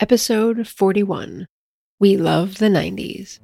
Episode 41 We Love the 90s.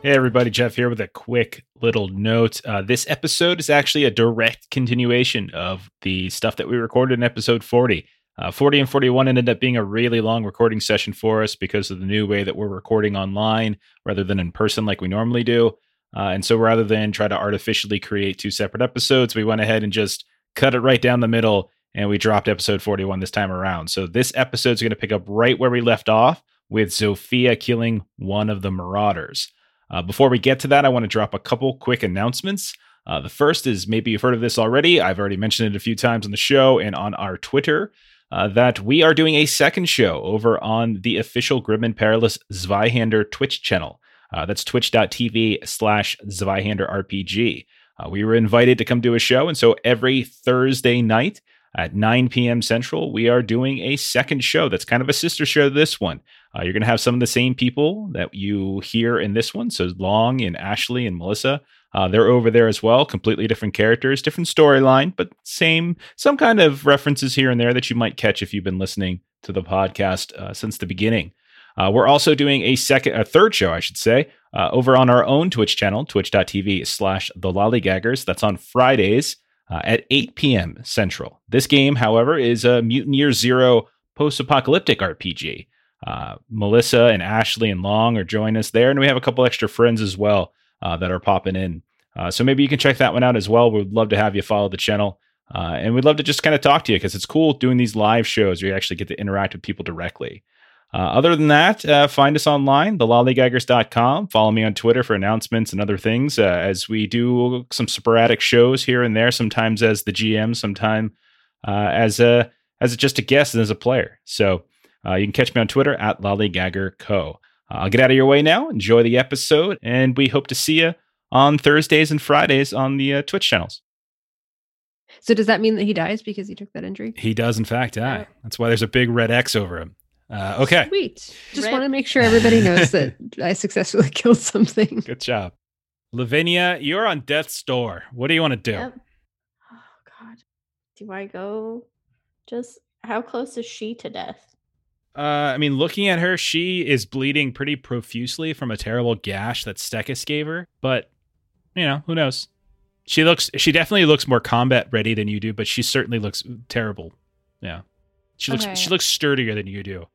Hey, everybody, Jeff here with a quick little note. Uh, this episode is actually a direct continuation of the stuff that we recorded in episode 40. Uh, 40 and 41 ended up being a really long recording session for us because of the new way that we're recording online rather than in person like we normally do. Uh, and so rather than try to artificially create two separate episodes, we went ahead and just cut it right down the middle and we dropped episode 41 this time around. So this episode is going to pick up right where we left off with Zofia killing one of the Marauders. Uh, before we get to that, I want to drop a couple quick announcements. Uh, the first is maybe you've heard of this already. I've already mentioned it a few times on the show and on our Twitter uh, that we are doing a second show over on the official Grim and Perilous Zweihander Twitch channel. Uh, that's twitch.tv slash Zweihander RPG. Uh, we were invited to come do a show, and so every Thursday night at 9 p.m. Central, we are doing a second show that's kind of a sister show to this one. Uh, you're going to have some of the same people that you hear in this one. So Long and Ashley and Melissa, uh, they're over there as well. Completely different characters, different storyline, but same, some kind of references here and there that you might catch if you've been listening to the podcast uh, since the beginning. Uh, we're also doing a second, a third show, I should say, uh, over on our own Twitch channel, twitch.tv slash the lollygaggers. That's on Fridays uh, at 8 p.m. Central. This game, however, is a Mutant Year Zero post apocalyptic RPG. Uh, Melissa and Ashley and Long are joining us there, and we have a couple extra friends as well uh, that are popping in. Uh, so maybe you can check that one out as well. We'd love to have you follow the channel. Uh, and we'd love to just kind of talk to you because it's cool doing these live shows where you actually get to interact with people directly. Uh, other than that, uh, find us online, thelollygaggers.com. Follow me on Twitter for announcements and other things uh, as we do some sporadic shows here and there, sometimes as the GM, sometimes uh, as a as just a guest and as a player. So uh, you can catch me on Twitter at lollygaggerco. Uh, I'll get out of your way now. Enjoy the episode, and we hope to see you on Thursdays and Fridays on the Twitch channels. So does that mean that he dies because he took that injury? He does, in fact, die. That's why there's a big red X over him. Uh, okay. Sweet. Just want to make sure everybody knows that I successfully killed something. Good job. Lavinia, you're on death's door. What do you want to do? Yep. Oh, God. Do I go just how close is she to death? Uh, I mean, looking at her, she is bleeding pretty profusely from a terrible gash that Stekis gave her. But, you know, who knows? She looks, she definitely looks more combat ready than you do, but she certainly looks terrible. Yeah. She looks, okay. she looks sturdier than you do.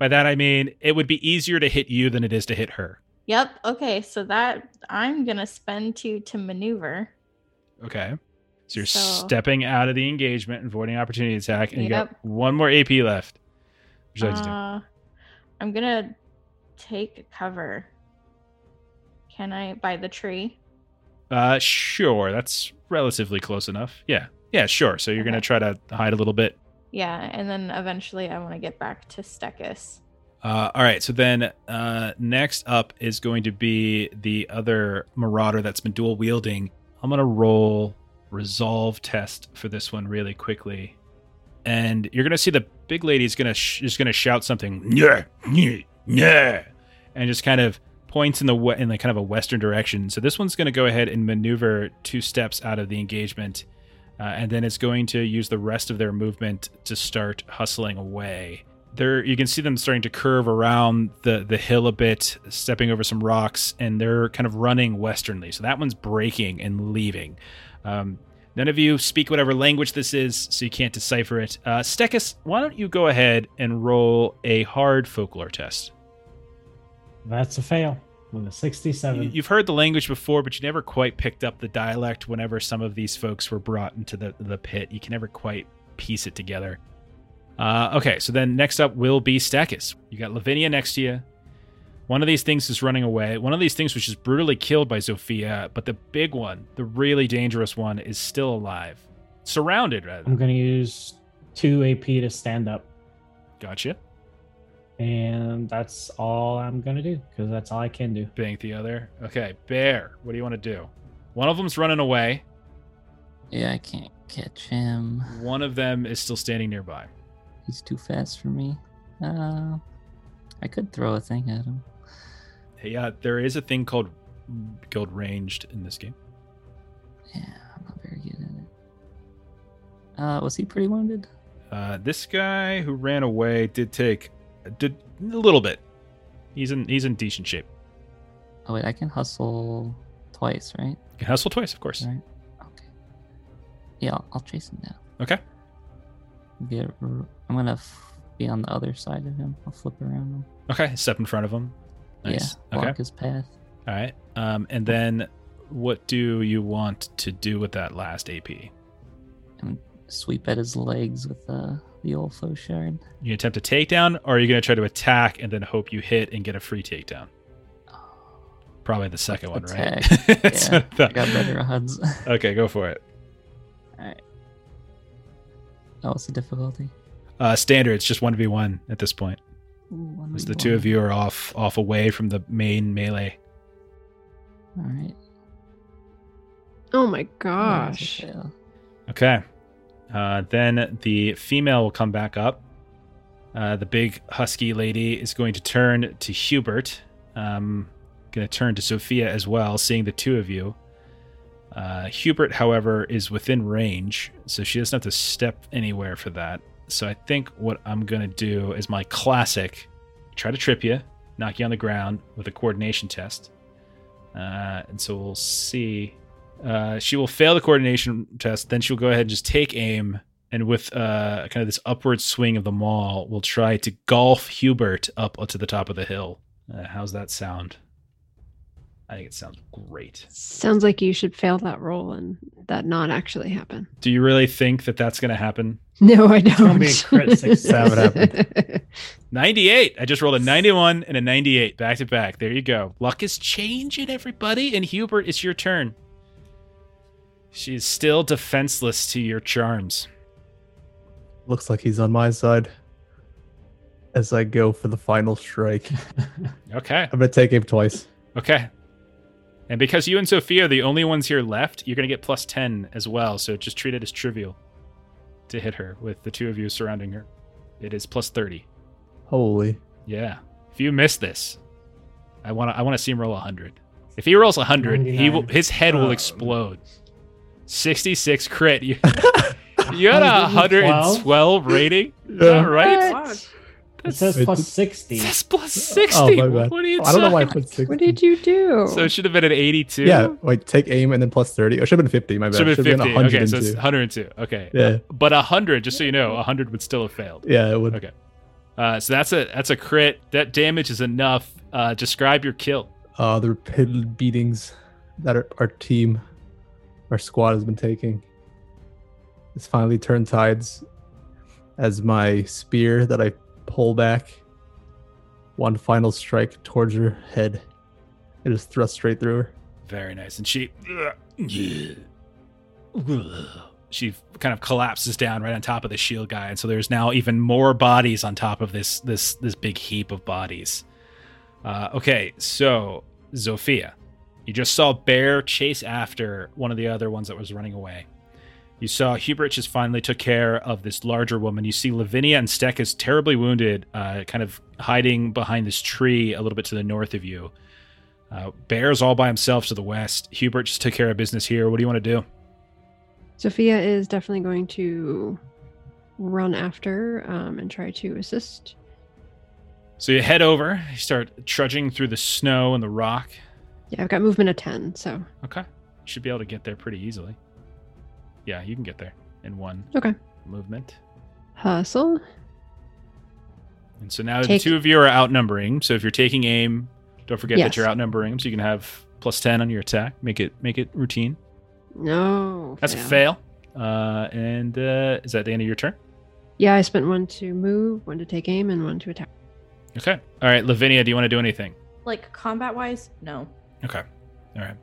By that I mean it would be easier to hit you than it is to hit her. Yep. Okay. So that I'm gonna spend two to maneuver. Okay. So you're so, stepping out of the engagement and avoiding opportunity attack, and yep. you got one more AP left. What would you like uh, to do? I'm gonna take cover. Can I by the tree? Uh, sure. That's relatively close enough. Yeah. Yeah, sure. So you're okay. gonna try to hide a little bit. Yeah, and then eventually I want to get back to Stekis. Uh, all right, so then uh, next up is going to be the other Marauder that's been dual wielding. I'm gonna roll resolve test for this one really quickly, and you're gonna see the big lady is gonna sh- just gonna shout something, yeah, yeah, yeah, and just kind of points in the we- in like kind of a western direction. So this one's gonna go ahead and maneuver two steps out of the engagement uh, and then it's going to use the rest of their movement to start hustling away. There, you can see them starting to curve around the the hill a bit, stepping over some rocks, and they're kind of running westernly. So that one's breaking and leaving. Um, none of you speak whatever language this is, so you can't decipher it. Uh, why don't you go ahead and roll a hard folklore test? That's a fail a 67. You've heard the language before, but you never quite picked up the dialect whenever some of these folks were brought into the, the pit. You can never quite piece it together. Uh, okay, so then next up will be Stekis. You got Lavinia next to you. One of these things is running away. One of these things was just brutally killed by Zofia, but the big one, the really dangerous one, is still alive. Surrounded, rather. I'm going to use 2 AP to stand up. Gotcha and that's all I'm gonna do because that's all I can do. Bank the other. Okay, Bear. What do you want to do? One of them's running away. Yeah, I can't catch him. One of them is still standing nearby. He's too fast for me. Uh, I could throw a thing at him. Yeah, there is a thing called called ranged in this game. Yeah, I'm not very good at it. Uh, was he pretty wounded? Uh, this guy who ran away did take did a little bit. He's in he's in decent shape. Oh wait, I can hustle twice, right? You can hustle twice, of course. Right. Okay. Yeah, I'll, I'll chase him down. Okay. Get. r- I'm gonna f- be on the other side of him. I'll flip around him. Okay. Step in front of him. Nice. Yeah, okay. block his path. All right. Um, and then what do you want to do with that last AP? and sweep at his legs with uh, the old fauchard. You attempt a takedown, or are you going to try to attack and then hope you hit and get a free takedown? Probably the second one, right? That's yeah, what I I got better odds. Okay, go for it. oh, what's the difficulty? Uh, standard. It's just one v one at this point. Ooh, one As the two of you are off, off away from the main melee. All right. Oh my that's a gosh. fail. Okay. Uh, then the female will come back up. Uh, the big husky lady is going to turn to Hubert. Um, going to turn to Sophia as well, seeing the two of you. Uh, Hubert, however, is within range, so she doesn't have to step anywhere for that. So I think what I'm going to do is my classic try to trip you, knock you on the ground with a coordination test. Uh, and so we'll see uh, she will fail the coordination test. Then she'll go ahead and just take aim, and with uh, kind of this upward swing of the maul, will try to golf Hubert up to the top of the hill. Uh, how's that sound? I think it sounds great. Sounds like you should fail that roll and that not actually happen. Do you really think that that's going to happen? No, I don't. gonna be a crit success. That would happen. 98. I just rolled a 91 and a 98 back to back. There you go. Luck is changing, everybody. And Hubert, it's your turn. She is still defenseless to your charms. Looks like he's on my side. As I go for the final strike, Okay. I'm gonna take him twice. Okay. And because you and Sophia are the only ones here left, you're going to get plus 10 as well. So just treat it as trivial to hit her with the two of you surrounding her. It is plus 30. Holy! Yeah. If you miss this, I want to I want to see him roll 100. If he rolls 100, he will his head will Oh. explode. 66 crit. You, you got a 112? 112 rating? Is that right? What? It says Wait, plus th- 60. plus 60. Oh my bad. What are you I don't know why I talking- put six. What did you do? So it should have been an 82. Yeah, like take aim and then plus thirty. It should have been fifty. My bad. Should have been 50. Should've Okay, so it's 102. 102. Okay. Yeah, But 100, just so you know, 100 would still have failed. yeah, it would. Okay. Uh, so that's a that's a crit. That damage is enough. Uh, describe your kill. Uh, the repeated beatings that our, our team, our squad has been taking. It's finally turned tides as my spear that I pull back. One final strike towards her head. It is thrust straight through her. Very nice. And she she kind of collapses down right on top of the shield guy, and so there's now even more bodies on top of this this this big heap of bodies. Uh, okay, so Zofia, you just saw Bear chase after one of the other ones that was running away. You saw Hubert just finally took care of this larger woman. You see Lavinia and Stekis terribly wounded, uh, kind of hiding behind this tree a little bit to the north of you. Uh, Bear's all by himself to the west. Hubert just took care of business here. What do you want to do? Sophia is definitely going to run after um, and try to assist. So you head over, you start trudging through the snow and the rock. Yeah, I've got movement of 10, so Okay. You should be able to get there pretty easily. Yeah, you can get there in one Okay. movement. hustle. And so now Take- the two of you are outnumbering. So if you're taking aim, don't forget that you're outnumbering, so you can have plus ten on your attack. Make it make it routine. No. That's a fail. Uh, and uh, is that the end of your turn? Yeah, I spent one to move, one to take aim, and one to attack. Okay. All right, Lavinia, do you want to do anything? Like combat wise, no. Okay. All right.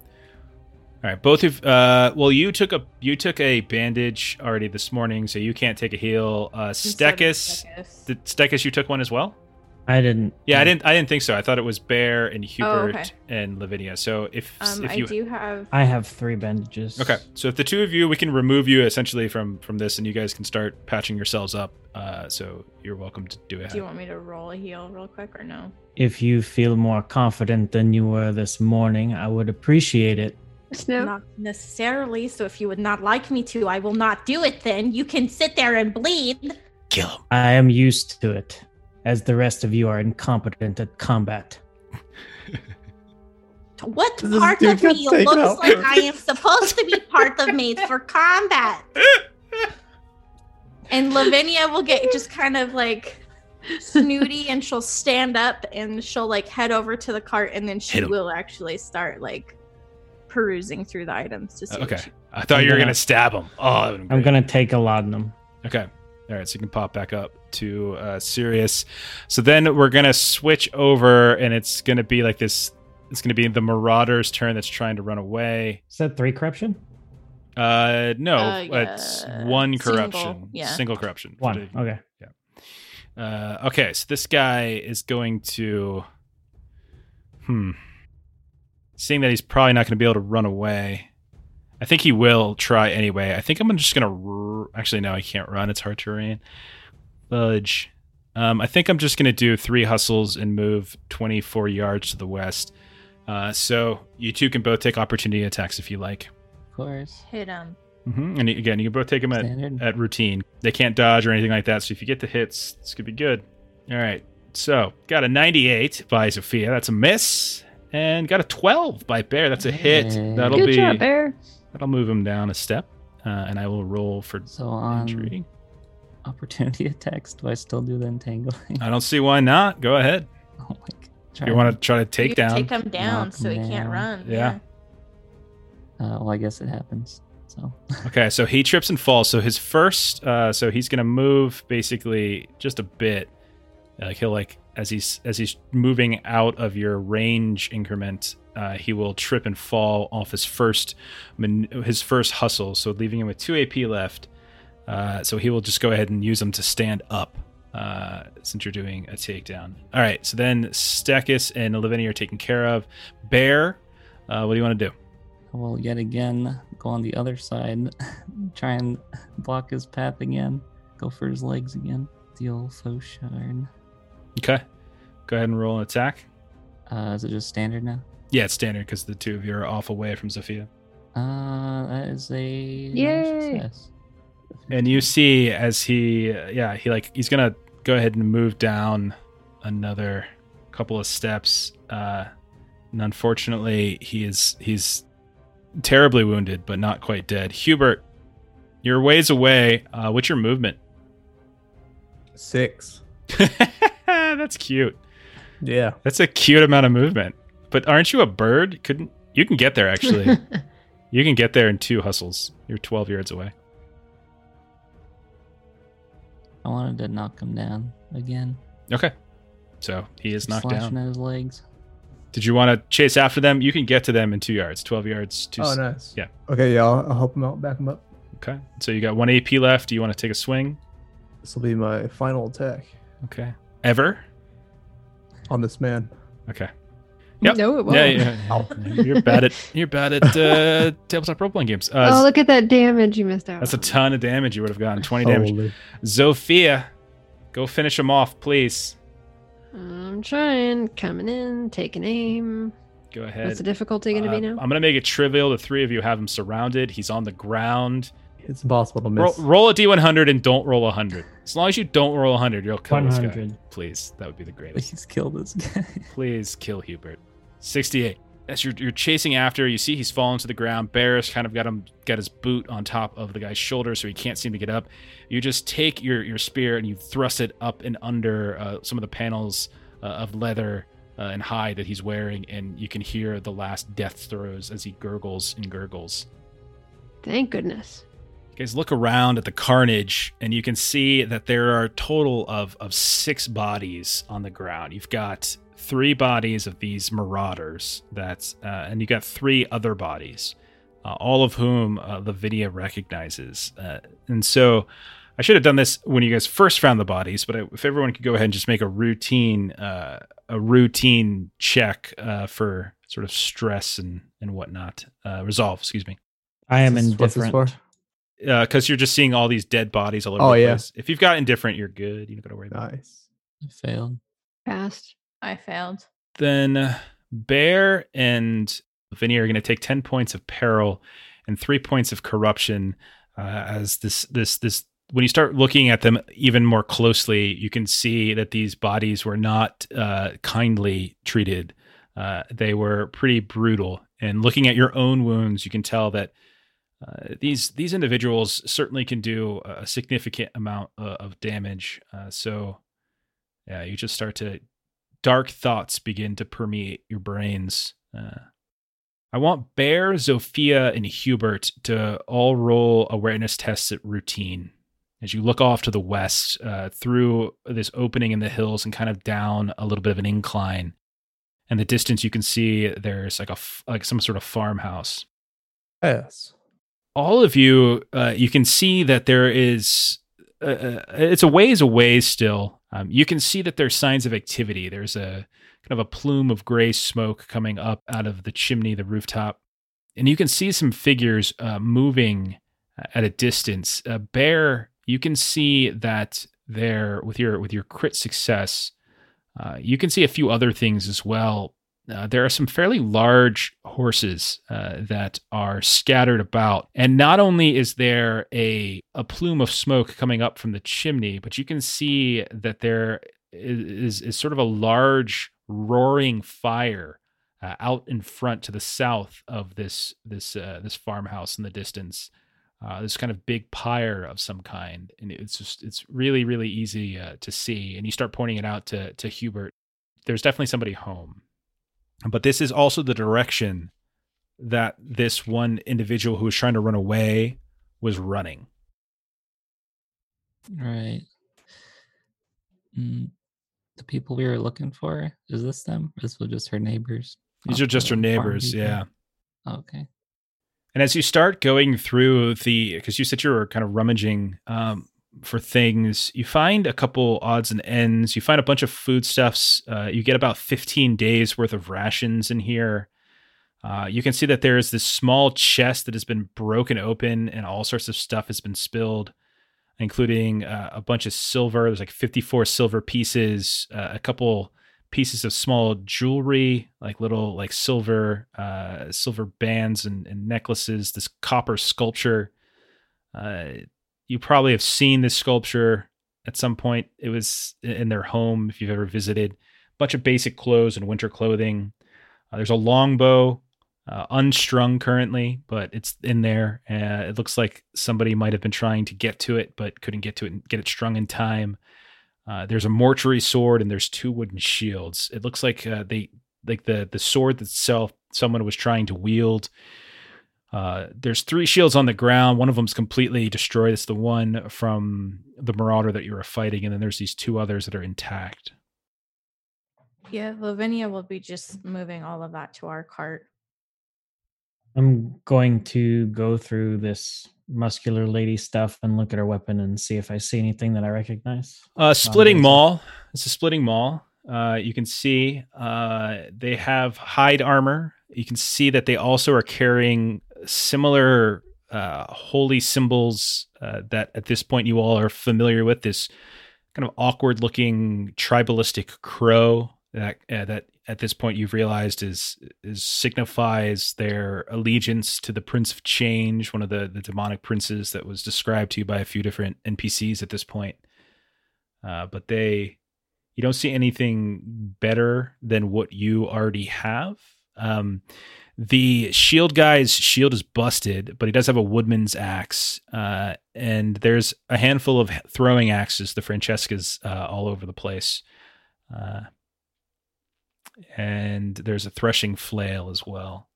All right. Both of uh well you took a you took a bandage already this morning, so you can't take a heal. Uh And so did Stekis Stekis. Stekis you took one as well? I didn't. Yeah, I didn't. I didn't think so. I thought it was Bear and Hubert okay. and Lavinia. So if Um, if I do have. I have three bandages. okay, so if the two of you, we can remove you essentially from from this, and you guys can start patching yourselves up. Uh, so you're welcome to do it. Do you want me to roll a heal real quick or no? If you feel more confident than you were this morning, I would appreciate it. Snap. Not necessarily. So if you would not like me to, I will not do it. Then you can sit there and bleed. Kill him. I am used to it, as the rest of you are incompetent at combat. What This part of me looks out like. I am supposed to be part of made for combat? And Lavinia will get just kind of like snooty and she'll stand up and she'll like head over to the cart and then she will actually start like perusing through the items to see. Uh, what Okay. she- I thought I'm you were gonna- gonna stab him. Oh, that would've been I'm gonna take a laudanum. Okay. All right. So you can pop back up to uh, serious. So then we're going to switch over and it's going to be like this. It's going to be the Marauder's turn that's trying to run away. Is that three corruption? Uh, no, Uh, it's yeah. one Single, corruption. yeah. Single corruption. One. Okay. Yeah. Uh, okay. So this guy is going to. Hmm. Seeing that he's probably not going to be able to run away, I think he will try anyway. I think I'm just going to. R- Actually, no, I can't run. It's hard terrain. Fudge. Um, I think I'm just going to do three hustles and move 24 yards to the west. Uh, so you two can both take opportunity attacks if you like. Of course. Hit him. hmm And again, you can both take them at, Standard. at routine. They can't dodge or anything like that. So if you get the hits, this could be good. All right. So got a 98 by Sophia. That's a miss. And got a 12 by Bear. That's a hit. Yay. That'll Good be job, Bear. that'll move him down a step. Uh, and I will roll for So on injury. Opportunity attacks, do I still do the entangling? I don't see why not. Go ahead. oh my god. You want to try to take you down. Take him down Knock so he him can't down. run. Yeah. Uh, well, I guess it happens. So Okay, so he trips and falls. So his first, uh, so he's gonna move basically just a bit. Like he'll like as he's as he's moving out of your range increment, uh, he will trip and fall off his first his first hustle. So leaving him with two AP left. Uh, so he will just go ahead and use them to stand up. Uh, since you're doing a takedown. All right. So then Stekis and Lavinia are taken care of. Bear, uh, what do you want to do? I will yet again go on the other side, try and block his path again, go for his legs again. The old fauchard. Okay. Go ahead and roll an attack. Uh, is it just standard now? Yeah, it's standard because the two of you are off away from Sophia. Uh, that is a Yay. success. And you see as he, yeah, he like he's gonna go ahead and move down another couple of steps. Uh, and unfortunately, he is he's terribly wounded, but not quite dead. Hubert, you're ways away. Uh, what's your movement? Six. That's cute. Yeah. That's a cute amount of movement. But aren't you a bird? Couldn't you can get there actually? you can get there in two hustles. You're 12 yards away. I wanted to knock him down again. Okay. So he is knocked slashing down. at his legs. Did you want to chase after them? You can get to them in two yards, 12 yards. Two Oh, s- nice. yeah. Okay, yeah, I'll, I'll help him out, back him up. Okay. So you got one AP left. Do you want to take a swing? This will be my final attack Okay. Ever? on this man. Okay. Yep. No, it won't. Yeah, yeah, yeah. You're bad at you're bad at uh, tabletop role playing games. Uh, oh, look at that damage you missed out. that's a ton of damage you would have gotten. 20 damage. Holy. Zofia, go finish him off, please. I'm trying. Coming in, taking aim. Go ahead. What's the difficulty going to Uh, be now? I'm gonna make it trivial. The three of you have him surrounded. He's on the ground. It's impossible to miss. roll a d100 and don't roll a 100. As long as you don't roll a 100, you'll kill this guy. 100. Please, that would be the greatest. Please kill this guy. Please kill Hubert. 68. As you're, you're chasing after, you see he's fallen to the ground. Barris kind of got him got his boot on top of the guy's shoulder, so he can't seem to get up. You just take your your spear and you thrust it up and under uh, some of the panels uh, of leather uh, and hide that he's wearing, and you can hear the last death throes as he gurgles and gurgles. Thank goodness. You guys look around at the carnage, and you can see that there are a total of, of six bodies on the ground. You've got three bodies of these marauders, that's, uh, and you got three other bodies, uh, all of whom uh, Lavinia recognizes. Uh, and so I should have done this when you guys first found the bodies, but if everyone could go ahead and just make a routine uh, a routine check uh, for sort of stress and and whatnot, uh, resolve. Excuse me. I am this- indifferent. for? Because you're just seeing all these dead bodies all over Oh, the yeah. place. If you've got indifferent, you're good. You don't got to worry about it. Nice. I failed. Fast. I failed. Then uh, Bear and Vinny are going to take ten points of peril and three points of corruption uh, as this this this. When you start looking at them even more closely, you can see that these bodies were not uh, kindly treated. Uh, they were pretty brutal. And looking at your own wounds, you can tell that uh, these these individuals certainly can do a significant amount uh, of damage. Uh, so, yeah, you just start to dark thoughts begin to permeate your brains. Uh, I want Bear, Zofia, and Hubert to all roll awareness tests at routine. As you look off to the west uh, through this opening in the hills and kind of down a little bit of an incline, in the distance you can see there's like a f- like some sort of farmhouse Yes. all of you, uh, you can see that there is. Uh, uh, it's a ways away still. Um, you can see that there's signs of activity. There's a kind of a plume of gray smoke coming up out of the chimney, the rooftop, and you can see some figures uh, moving at a distance. Uh, Bear, you can see that there with your with your crit success. Uh, you can see a few other things as well. Uh, there are some fairly large horses uh, that are scattered about. And not only is there a, a plume of smoke coming up from the chimney, but you can see that there is, is sort of a large roaring fire uh, out in front to the south of this this uh, this farmhouse in the distance. Uh, this kind of big pyre of some kind, and it's just it's really really easy to see. And you start pointing it out to to Hubert. There's definitely somebody home but this is also the direction that this one individual who was trying to run away was running. Right. Mm, the people we were looking for, is this them? This was just her neighbors. These are just her neighbors, yeah. Okay. And as you start going through the, because you said you were kind of rummaging um, for things, you find a couple odds and ends. You find a bunch of foodstuffs. Uh, you get about 15 days worth of rations in here. Uh, you can see that there is this small chest that has been broken open and all sorts of stuff has been spilled, including uh, a bunch of silver. There's like 54 silver pieces, uh, a couple pieces of small jewelry, like little like silver uh, silver bands and, and necklaces. This copper sculpture. Uh, you probably have seen this sculpture at some point. It was in their home if you've ever visited. A bunch of basic clothes and winter clothing. Uh, there's a longbow, uh, unstrung currently, but it's in there. Uh, it looks like somebody might have been trying to get to it, but couldn't get to it and get it strung in time. Uh, there's a mortuary sword and there's two wooden shields. It looks like uh, they like the the sword itself someone was trying to wield. Uh, there's three shields on the ground. One of them's completely destroyed. It's the one from the Marauder that you were fighting, and then there's these two others that are intact. Yeah, Lavinia will be just moving all of that to our cart. I'm going to go through this muscular lady stuff and look at her weapon and see if I see anything that I recognize. Uh, splitting there's a- maul. It's a splitting maul. Uh, you can see uh, they have hide armor. You can see that they also are carrying similar uh, holy symbols uh, that at this point you all are familiar with. This kind of awkward looking tribalistic crow that uh, that at this point you've realized is is signifies their allegiance to the Prince of Change, one of the the demonic princes that was described to you by a few different NPCs at this point. Uh, but they, you don't see anything better than what you already have. Um, the shield guy's shield is busted, but he does have a woodman's axe. Uh, and there's a handful of throwing axes, the Franciscas, uh, all over the place. Uh, and there's a threshing flail as well.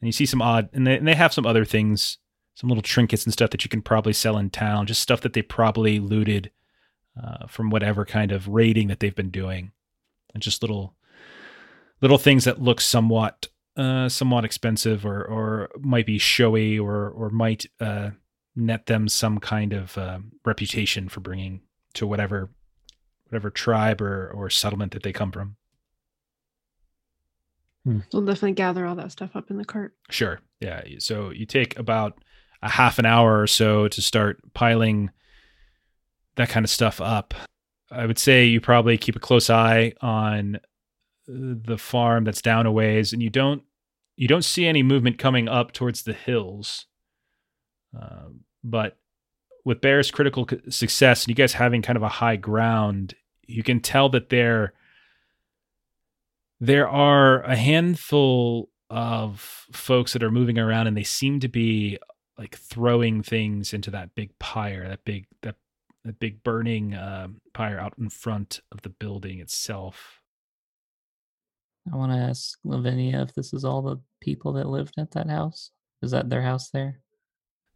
And you see some odd, and they, and they have some other things, some little trinkets and stuff that you can probably sell in town, just stuff that they probably looted uh, from whatever kind of raiding that they've been doing, and just little little things that look somewhat uh, somewhat expensive or or might be showy or or might uh, net them some kind of um, reputation for bringing to whatever whatever tribe or or settlement that they come from. We'll definitely gather all that stuff up in the cart. Sure. Yeah. So you take about a half an hour or so to start piling that kind of stuff up. I would say you probably keep a close eye on the farm that's down a ways, and you don't you don't see any movement coming up towards the hills. Uh, but with Bear's critical success and you guys having kind of a high ground, you can tell that there there are a handful of folks that are moving around and they seem to be like throwing things into that big pyre, that big that that big burning um, pyre out in front of the building itself. I want to ask Lavinia if this is all the people that lived at that house. Is that their house there?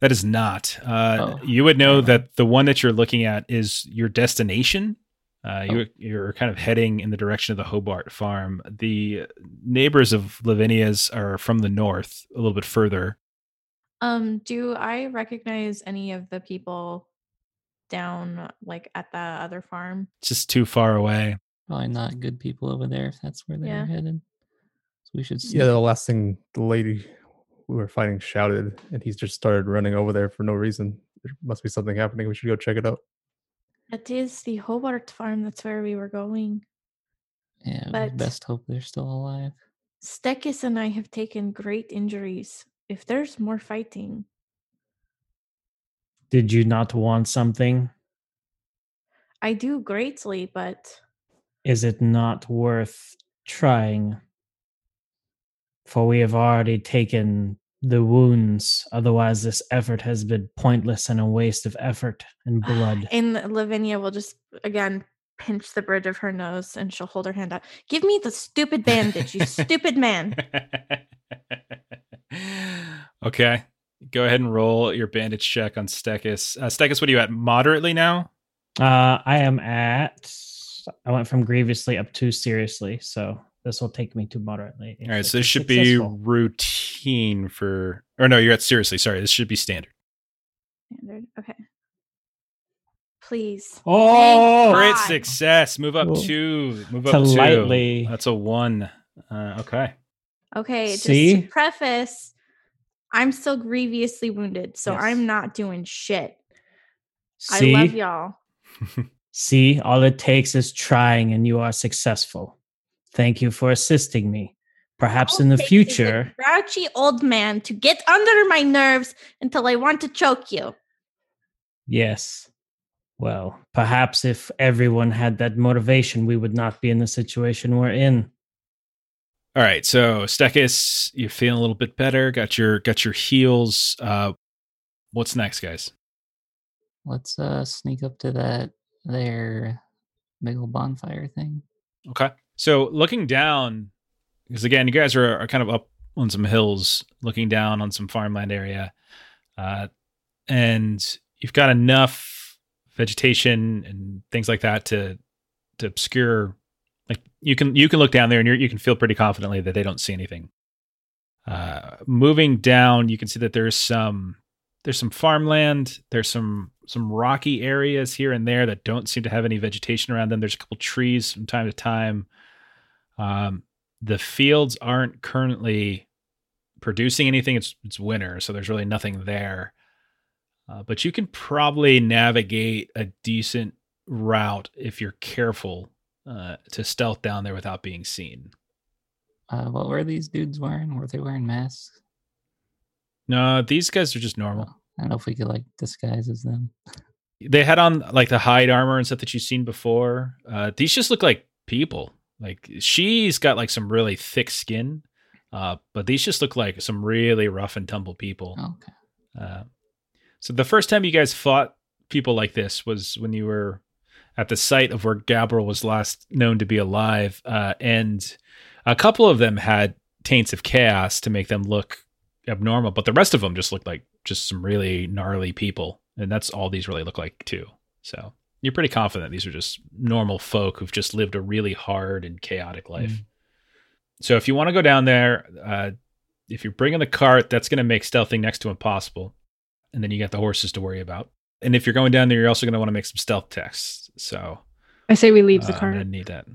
That is not. Uh, Oh, you would know never mind. that the one that you're looking at is your destination. Uh, Oh. you're, you're kind of heading in the direction of the Hobart farm. The neighbors of Lavinia's are from the north, a little bit further. Um, do I recognize any of the people down like at the other farm? Just too far away. Probably not good people over there if that's where they're Yeah. headed. So we should. See. Yeah, the last thing the lady we were fighting shouted, and he's just started running over there for no reason. There must be something happening. We should go check it out. It is the Hobart farm. That's where we were going. yeah, but- best hope they're still alive. Stekis and I have taken great injuries. If there's more fighting, Did you not want something? I do greatly, but Is it not worth trying? For we have already taken the wounds, otherwise, this effort has been pointless and a waste of effort and blood. and Lavinia will just again pinch the bridge of her nose and she'll hold her hand out. Give me the stupid bandage, you stupid man. okay. Go ahead and roll your bandage check on Stekis. Uh, Stekis, what are you at? Moderately now? Uh, I am at. I went from grievously up to seriously, so this will take me to moderately. All right. So this is should be routine for. Or no, you're at seriously. Sorry. This should be standard. Standard. Okay. Please. Oh, Great God. success. Move up Well, two. Move to up two. lightly- That's a one. Uh, okay. Okay, just See? to preface, I'm still grievously wounded, so Yes. I'm not doing shit. see, I love y'all. see, all it takes is trying, and you are successful. Thank you for assisting me. Perhaps All in the it takes is a future, grouchy old man to get under my nerves until I want to choke you. yes. Well, perhaps if everyone had that motivation, we would not be in the situation we're in. All right. So Stekis, you're feeling a little bit better. Got your got your heals. Uh, what's next, guys? Let's uh sneak up to that their big old bonfire thing. Okay. So looking down, because again, you guys are, are kind of up on some hills, looking down on some farmland area, uh, and you've got enough vegetation and things like that to to obscure. Like you can you can look down there and you can feel pretty confidently that they don't see anything. Uh, moving down, you can see that there's some there's some farmland. There's some some rocky areas here and there that don't seem to have any vegetation around them. There's a couple trees from time to time. Um, the fields aren't currently producing anything. It's it's winter, so there's really nothing there. Uh, but you can probably navigate a decent route if you're careful uh, to stealth down there without being seen. Uh, what were these dudes wearing? Were they wearing masks? No, these guys are just normal. I don't know if we could like disguise as them. they had on like the hide armor and stuff that you've seen before. Uh, these just look like people. Like she's got like some really thick skin, uh, but these just look like some really rough and tumble people. Okay. Uh, so the first time you guys fought people like this was when you were at the site of where Gabriel was last known to be alive, uh, and a couple of them had taints of chaos to make them look abnormal, but the rest of them just looked like just some really gnarly people, and that's all these really look like too. So you're pretty confident these are just normal folk who've just lived a really hard and chaotic life. Mm. So if you want to go down there, uh, if you're bringing the cart, that's going to make stealthing next to impossible. and then you got the horses to worry about. And if you're going down there, you're also going to want to make some stealth tests. So I say we leave the uh, I'm cart. gonna need that.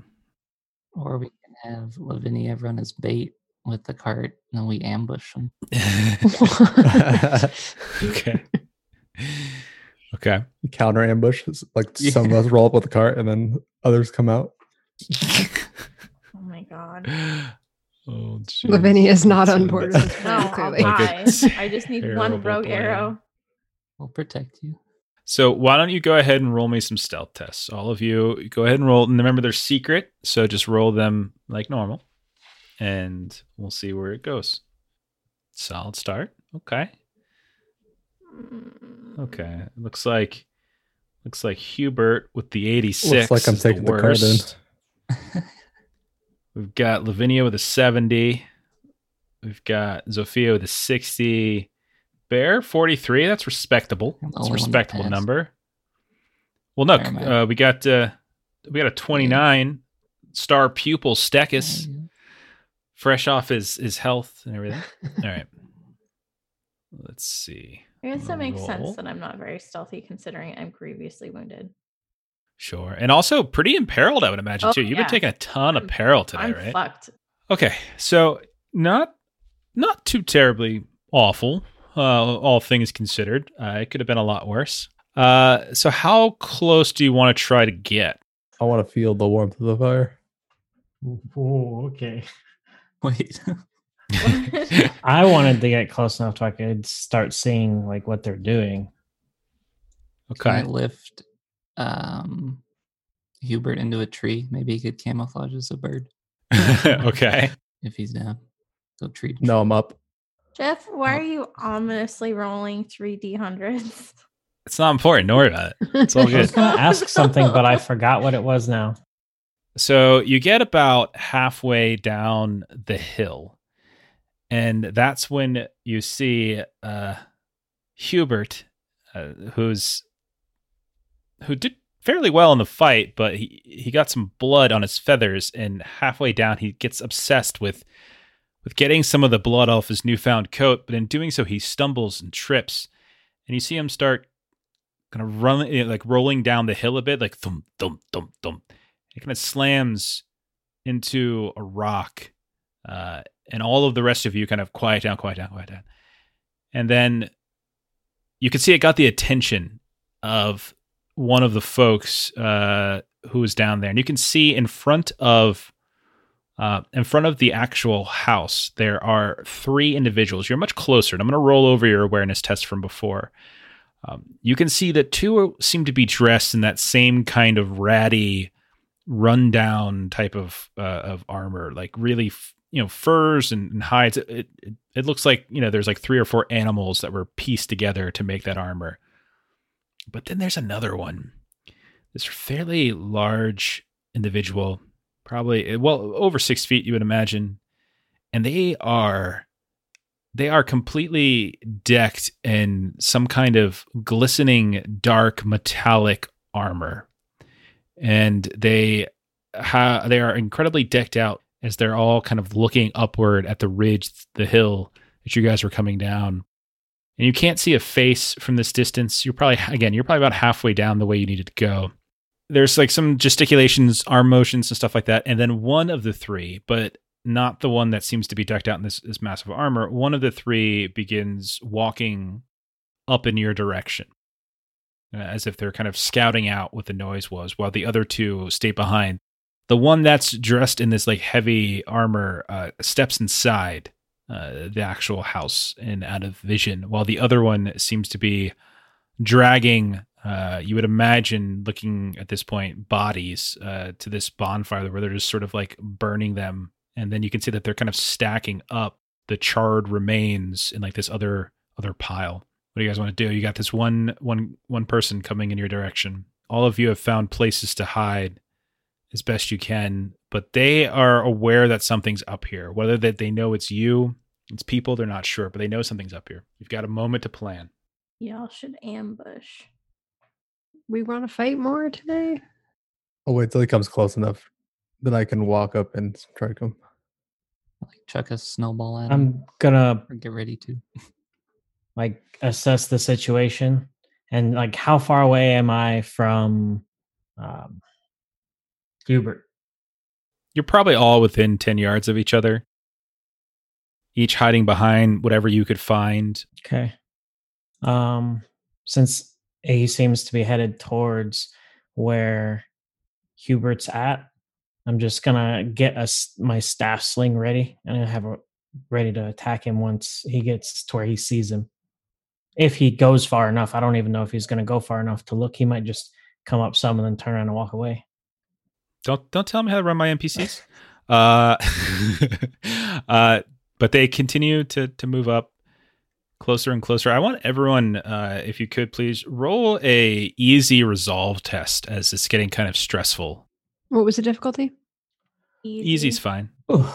Or we can have Lavinia run as bait with the cart, and then we ambush them. okay. Okay. Counter ambushes, Like Yeah. some of us roll up with the cart and then others come out. Oh my god. Oh, jeez. Lavinia is not on board with this No, plan, I'll clearly. Like buy. a I just need one rogue plan. arrow. We'll protect you. So why don't you go ahead and roll me some stealth tests? All of you, go ahead and roll. And remember, they're secret, so just roll them like normal, and we'll see where it goes. Solid start. Okay. Okay. It looks like looks like Hubert with the 86. Looks like I'm is taking the cart in. We've got Lavinia with a 70. We've got Zofia with a 60. Bear 43. That's respectable. That's a only that respectable number. Well, look, Never mind. uh, we got uh, we got a 29 star pupil Stekis, There you go. Fresh off his his health and everything. All right. Let's see. I guess that makes Roll. sense that I'm not very stealthy considering I'm grievously wounded. Sure. And also pretty imperiled, I would imagine, Oh, too. You've yeah. been taking a ton of I'm- peril today, I'm right? fucked. Okay. So not not too terribly awful, uh, all things considered. Uh, it could have been a lot worse. Uh, so how close do you want to try to get? I want to feel the warmth of the fire. Oh, okay. Wait. I wanted to get close enough to I could start seeing like what they're doing. Can I Okay. lift um, Hubert into a tree? Maybe he could camouflage as a bird okay. if he's down. Go tree. to No, I'm up. Jeff, why Oh. are you ominously rolling three D hundreds? It's not important. Don't worry about it. It's all I was good. gonna ask something, but I forgot what it was now. So you get about halfway down the hill, and that's when you see uh, Hubert, uh, who's who did fairly well in the fight, but he he got some blood on his feathers, and halfway down he gets obsessed with with getting some of the blood off his newfound coat. But in doing so, he stumbles and trips, and you see him start kind of run eh, like rolling down the hill a bit, like thump thump thump thump it kind of slams into a rock uh, and all of the rest of you kind of quiet down quiet down quiet down. And then you can see it got the attention of one of the folks uh, who was down there. And you can see in front of uh, in front of the actual house there are three individuals. You're much closer and i'm going to roll over your awareness test from before. Um, you can see that two seem to be dressed in that same kind of ratty rundown type of uh, of armor, like really, f- you know, furs and, and hides. It, it it looks like you know there's like three or four animals that were pieced together to make that armor. But then there's another one, this fairly large individual, probably well over six feet, you would imagine, and they are they are completely decked in some kind of glistening dark metallic armor and they ha- they are incredibly decked out as they're all kind of looking upward at the ridge, the hill that you guys were coming down. And you can't see a face from this distance. You're probably again, you're probably about halfway down the way you needed to go. There's like some gesticulations, arm motions, and stuff like that. And then one of the three, but not the one that seems to be decked out in this, this massive armor. One of the three begins walking up in your direction as if they're kind of scouting out what the noise was, while the other two stay behind. The one that's dressed in this like heavy armor uh, steps inside uh, the actual house and out of vision, while the other one seems to be dragging. Uh, you would imagine, looking at this point, bodies uh, to this bonfire where they're just sort of like burning them, and then you can see that they're kind of stacking up the charred remains in like this other other pile what do you guys want to do? You got this one one one person coming in your direction. All of you have found places to hide as best you can, but they are aware that something's up here. Whether that they know it's you, it's people, they're not sure, but they know something's up here. You've got a moment to plan. Y'all should ambush. we want to fight more today. I'll wait till he comes close enough. Then I can walk up and strike him. like chuck a snowball at him. I'm gonna or get ready to. like assess the situation and like how far away am I from um, Hubert? You're probably all within 10 yards of each other, each hiding behind whatever you could find. Okay. Um, since he seems to be headed towards where Hubert's at, I'm just gonna get us my staff sling ready and I have a ready to attack him once he gets to where he sees him. If he goes far enough, I don't even know if he's gonna go far enough to look. He might just come up some and then turn around and walk away. Don't don't tell me how to run my NPCs. uh, uh, but they continue to to move up closer and closer. I want everyone, uh, if you could please roll a easy resolve test as it's getting kind of stressful. What was the difficulty? Easy's fine. I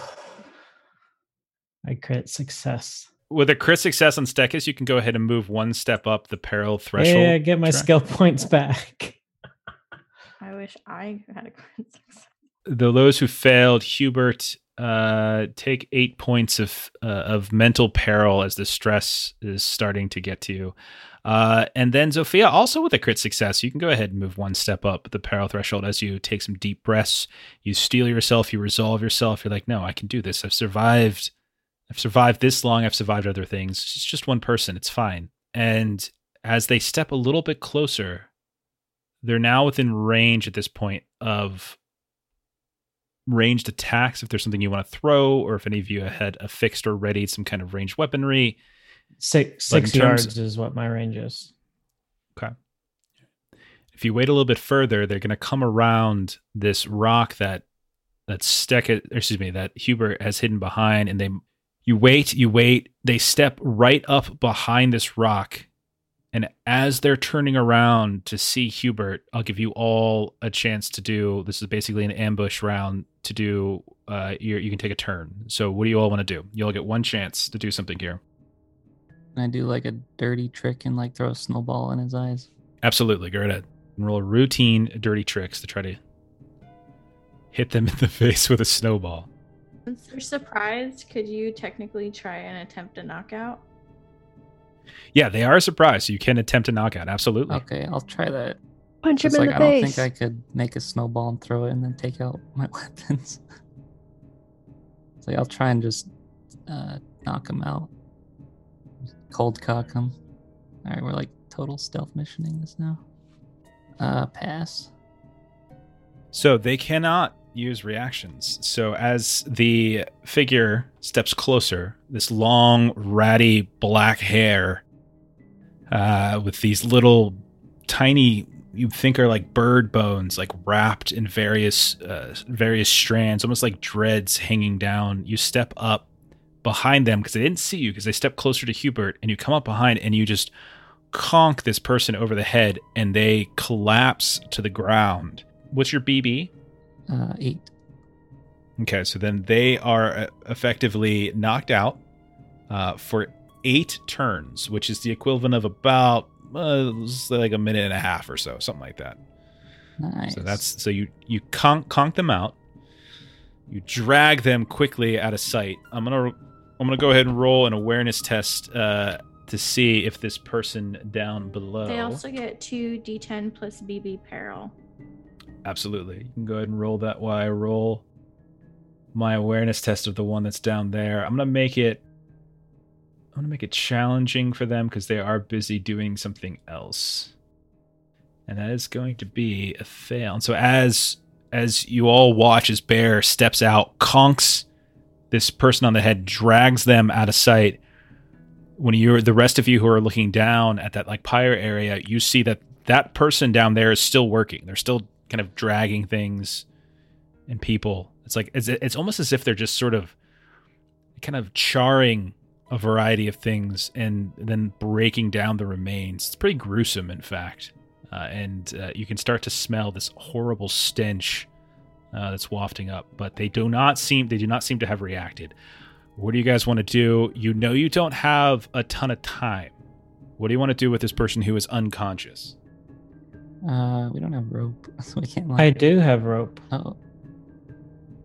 crit success. With a crit success on Stekis, you can go ahead and move one step up the peril threshold. Yeah, get my track. skill points back. I wish I had a crit success. the those who failed, Hubert, uh, take eight points of uh, of mental peril as the stress is starting to get to you. Uh, and then Zofia, also with a crit success, you can go ahead and move one step up the peril threshold as you take some deep breaths. You steel yourself, you resolve yourself. You're like, no, I can do this. I've survived. I've survived this long. I've survived other things. It's just one person. It's fine. And as they step a little bit closer, they're now within range at this point of ranged attacks if there's something you want to throw or if any of you had a fixed or ready some kind of ranged weaponry Six But six yards is what my range is. okay if you wait a little bit further they're going to come around this rock that that Steck, excuse me that hubert has hidden behind and they you wait you wait they step right up behind this rock and as they're turning around to see hubert i'll give you all a chance to do this is basically an ambush round to do uh you you can take a turn so what do you all want to do you all get one chance to do something here Can I do like a dirty trick and like throw a snowball in his eyes? Absolutely. Go ahead. And roll routine dirty tricks to try to hit them in the face with a snowball. Since they're surprised, could you technically try and attempt a knockout? Yeah, they are surprised. You can attempt a knockout. Absolutely. Okay, I'll try that. Punch him in like the I don't think I could make a snowball and throw it and then take out my weapons. so I'll try and just uh, knock him out. Cold cock him. All right, we're like total stealth missioning this now. Uh, pass. So they cannot use reactions. So as the figure steps closer, this long, ratty black hair uh, with these little tiny you think are like bird bones like wrapped in various uh, various strands almost like dreads hanging down. You step up behind them because they didn't see you because they stepped closer to hubert and you come up behind and you just conk this person over the head and they collapse to the ground. What's your bb Uh, eight. Okay, so then they are uh, effectively knocked out uh, for eight turns, which is the equivalent of about uh, like a minute and a half or so, something like that. Nice. So that's so you you conk, conk them out, you drag them quickly out of sight. I'm gonna I'm gonna go ahead and roll an awareness test uh, to see if this person down below. They also get two d10 plus BB peril. Absolutely. You can go ahead and roll that while I roll my awareness test of the one that's down there. I'm gonna make it I'm gonna make it challenging for them because they are busy doing something else. And that is going to be a fail. And so as as you all watch as Bear steps out, conks this person on the head, drags them out of sight. When you're the rest of you who are looking down at that like pyre area, you see that that person down there is still working. They're still kind of dragging things and people. It's like it's, it's almost as if they're just sort of kind of charring a variety of things and then breaking down the remains. It's pretty gruesome, in fact. Uh, and uh, you can start to smell this horrible stench uh, that's wafting up. But they do not seem they do not seem to have reacted. What do you guys want to do? You know you don't have a ton of time. What do you want to do with this person who is unconscious? Uh, we don't have rope, so we can't I do have rope. Oh,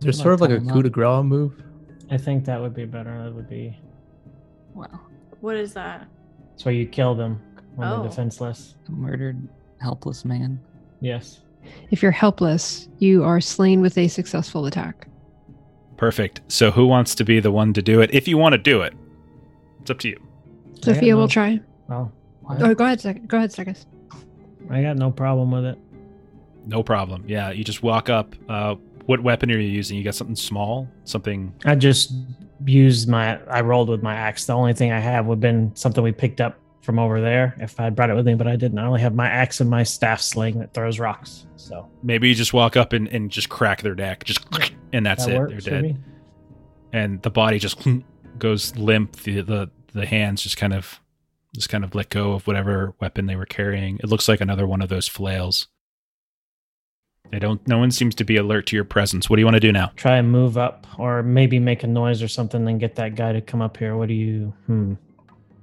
There's sort of like a coup de up. grace move. I think that would be better. That would be wow. What is that? It's where you kill them when Oh. they're defenseless. A murdered, helpless man. Yes. If you're helpless, you are slain with a successful attack. Perfect. So who wants to be the one to do it? If you want to do it, it's up to you. Sophia will try. Well, What? Oh, go ahead, go ahead, Stekis. I got no problem with it. No problem. Yeah, you just walk up. Uh, what weapon are you using? You got something small? Something? I just used my. I rolled with my axe. The only thing I have would have been something we picked up from over there if I brought it with me, but I didn't. I only have my axe and my staff sling that throws rocks. So Maybe you just walk up and, and just crack their neck, just and that's that it. They're dead. And the body just goes limp. The, the the hands just kind of just kind of let go of whatever weapon they were carrying. It looks like another one of those flails. They don't. No one seems to be alert to your presence. What do you want to do now? Try and move up, or maybe make a noise or something, and get that guy to come up here. What do you? Hmm.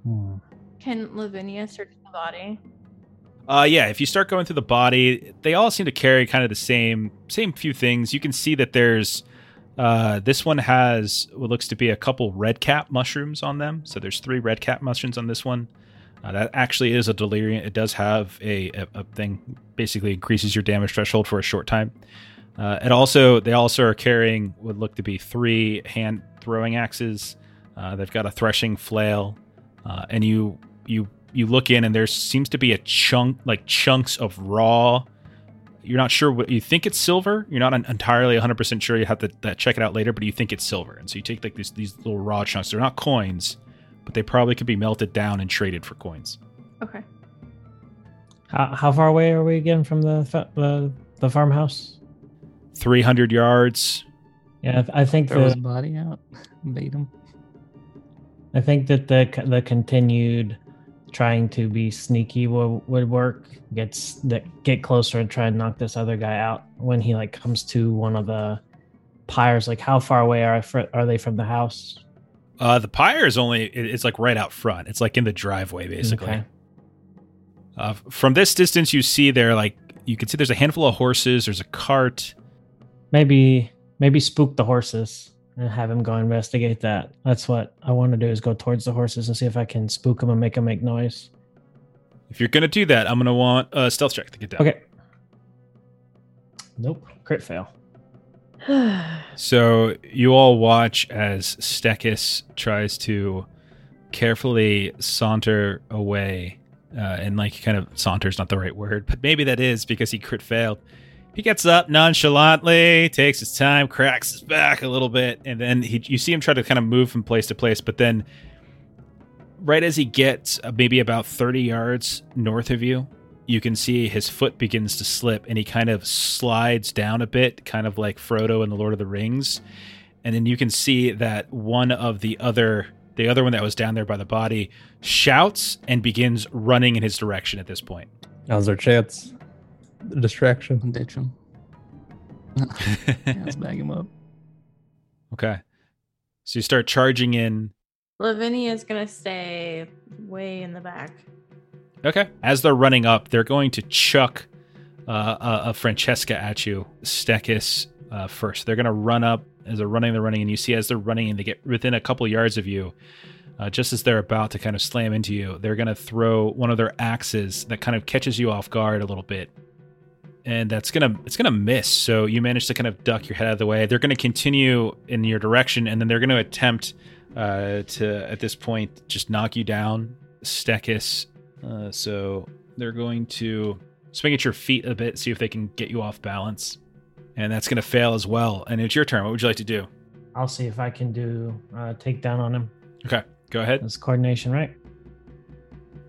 Hmm. Can Lavinia search the body? Uh, yeah. If you start going through the body, they all seem to carry kind of the same same few things. You can see that there's uh, this one has what looks to be a couple red cap mushrooms on them. So there's three red cap mushrooms on this one. Uh, that actually is a delirium. It does have a, a, a thing basically increases your damage threshold for a short time. Uh, it also they also are carrying what look to be three hand throwing axes. Uh, they've got a threshing flail, uh, and you you you look in and there seems to be a chunk like chunks of raw. You're not sure what you think it's silver. You're not en- entirely 100 percent sure. You have to that check it out later, but you think it's silver, and so you take like these these little raw chunks. They're not coins, but they probably could be melted down and traded for coins. Okay. How, how far away are we again from the fa- the, the farmhouse? 300 yards. Yeah, I I think Throw his the, body out. Bait him. I think that the the continued trying to be sneaky would, would work. Gets that get closer and try and knock this other guy out when he like comes to one of the pyres. Like, how far away are fr- are they from the house? Uh, the pyre is only it- it's like right out front. It's like in the driveway basically. Okay. Uh, from this distance, you see there like you can see there's a handful of horses. There's a cart. Maybe maybe spook the horses and have him go investigate that. That's what I want to do is go towards the horses and see if I can spook them and make them make noise. If you're gonna do that, I'm gonna want a stealth check to get down. Okay. Nope. Crit fail. So you all watch as Stekis tries to carefully saunter away, uh, and like kind of saunter's not the right word, but maybe that is because he crit failed. He gets up nonchalantly, takes his time, cracks his back a little bit, and then he you see him try to kind of move from place to place, but then right as he gets uh, maybe about 30 yards north of you, you can see his foot begins to slip and he kind of slides down a bit, kind of like Frodo in the Lord of the Rings. And then you can see that one of the other the other one that was down there by the body shouts and begins running in his direction at this point. Now's our chance. The distraction. Ditch him. yeah, let's bag him up. okay. So you start charging in. Lavinia is gonna stay way in the back. Okay. As they're running up, they're going to chuck uh, a, a Francisca at you, Stekis, uh, first. They're going to run up as they're running, they're running, and you see as they're running and they get within a couple yards of you, uh, just as they're about to kind of slam into you, they're going to throw one of their axes that kind of catches you off guard a little bit. And that's gonna it's gonna miss. So you manage to kind of duck your head out of the way. They're gonna continue in your direction, and then they're gonna attempt uh, to at this point just knock you down, Stekis. Uh, so they're going to swing at your feet a bit, see if they can get you off balance, and that's to fail as well. And it's your turn. What would you like to do? I'll see if I can do uh, take down on him. Okay, go ahead. That's coordination, right?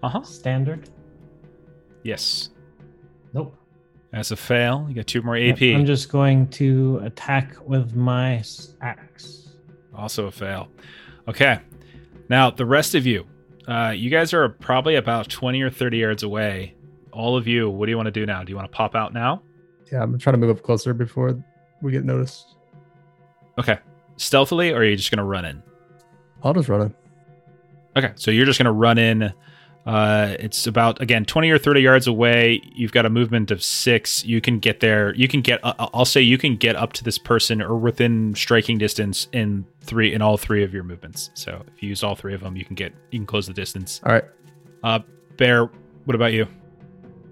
Uh huh. Standard. Yes. That's a fail. You got two more Yep, AP. I'm just going to attack with my axe. Also a fail. Okay. Now, the rest of you, uh, you guys are probably about 20 or 30 yards away. All of you, what do you want to do now? Do you want to pop out now? Yeah, I'm trying to move up closer before we get noticed. Okay. Stealthily, or are you just going to run in? I'll just run in. Okay. So you're just going to run in. Uh, it's about, again, 20 or 30 yards away. You've got a movement of six. You can get there. You can get, uh, I'll say you can get up to this person or within striking distance in three, in all three of your movements. So if you use all three of them, you can get, you can close the distance. All right. Uh, Bear, what about you?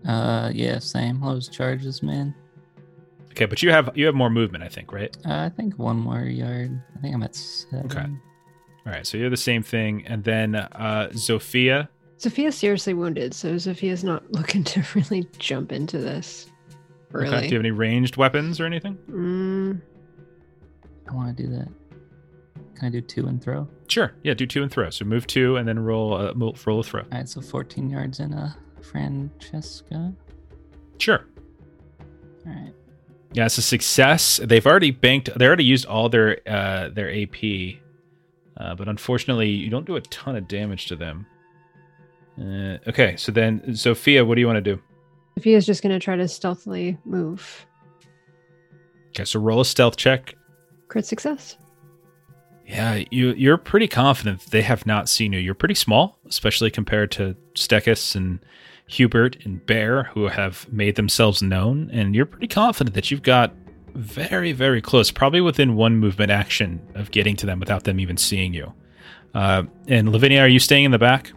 Uh, yeah, same. Those charges, man. Okay, but you have you have more movement, I think, right? Uh, I think one more yard. I think I'm at seven. Okay. All right, so you're the same thing, and then uh, Zofia. Sophia's seriously wounded, so Sophia's not looking to really jump into this. Really. Okay. Do you have any ranged weapons or anything? Mm, I want to do that. Can I do two and throw? Sure. Yeah, do two and throw. So move two and then roll a mo- roll a throw. All right, so 14 yards in a Francisca. Sure. All right. Yeah, it's a success. They've already banked. They already used all their uh, their AP, uh, but unfortunately, you don't do a ton of damage to them. Uh, okay, so then Sophia, what do you want to do? Sophia's just gonna try to stealthily move. Okay, so roll a stealth check. Crit success. Yeah, you you're pretty confident they have not seen you. You're pretty small, especially compared to Stekis and Hubert and Bear, who have made themselves known, and you're pretty confident that you've got very, very close, probably within one movement action of getting to them without them even seeing you. Uh, and Lavinia, are you staying in the back?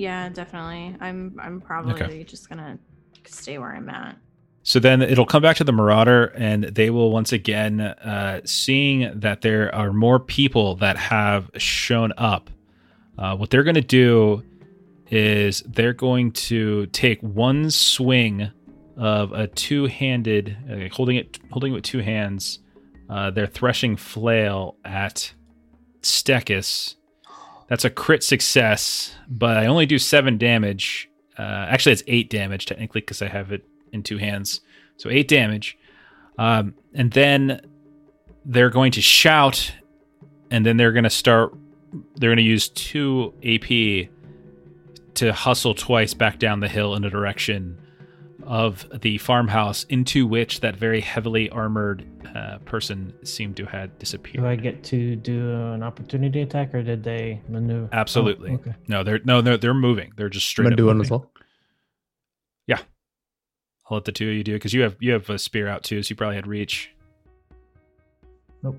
Yeah, definitely. I'm I'm probably just gonna stay where I'm at. So then it'll come back to the Marauder, and they will once again, uh, seeing that there are more people that have shown up. Uh, what they're going to do is they're going to take one swing of a two-handed, uh, holding it, holding it with two hands, uh, their threshing flail at Stekis. That's a crit success, but I only do seven damage. Uh, actually, it's eight damage technically because I have it in two hands. So eight damage. Um, and then they're going to shout, and then they're going to start. They're going to use two AP to hustle twice back down the hill in the direction of the farmhouse into which that very heavily armored uh, person seemed to have disappeared. Do I get to do an opportunity attack, or did they maneuver? Absolutely. Oh, okay. No, they're no, they're they're moving. They're just straight I'm up do one moving. as well. Yeah, I'll let the two of you do it because you have you have a spear out too, so you probably had reach. Nope.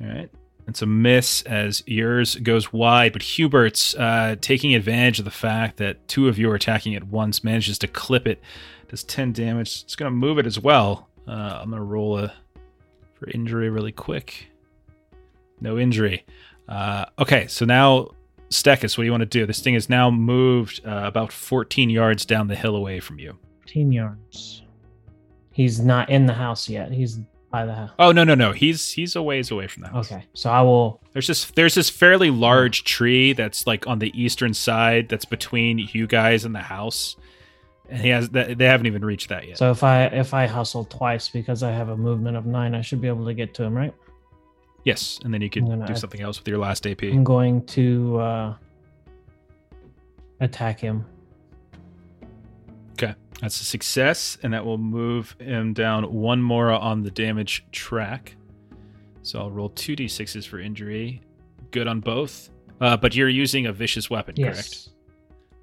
All right. It's a miss as yours goes wide, but Hubert's uh, taking advantage of the fact that two of you are attacking at once, manages to clip it. Does 10 damage. It's going to move it as well. Uh, I'm going to roll a for injury really quick. No injury. Uh, okay, so now Stekis, what do you want to do? This thing is now moved uh, about 14 yards down the hill away from you. 15 yards. He's not in the house yet. He's by the house. Oh no no no! He's he's a ways away from the house. Okay, so I will. There's this there's this fairly large tree that's like on the eastern side that's between you guys and the house, and he has they they haven't even reached that yet. So if I if I hustle twice because I have a movement of nine, I should be able to get to him, right? yes, and then you could I'm do something else with your last AP. I'm going to uh attack him. Okay, that's a success, and that will move him down one more on the damage track. So I'll roll two d6s for injury. Good on both, uh, but you're using a vicious weapon, correct?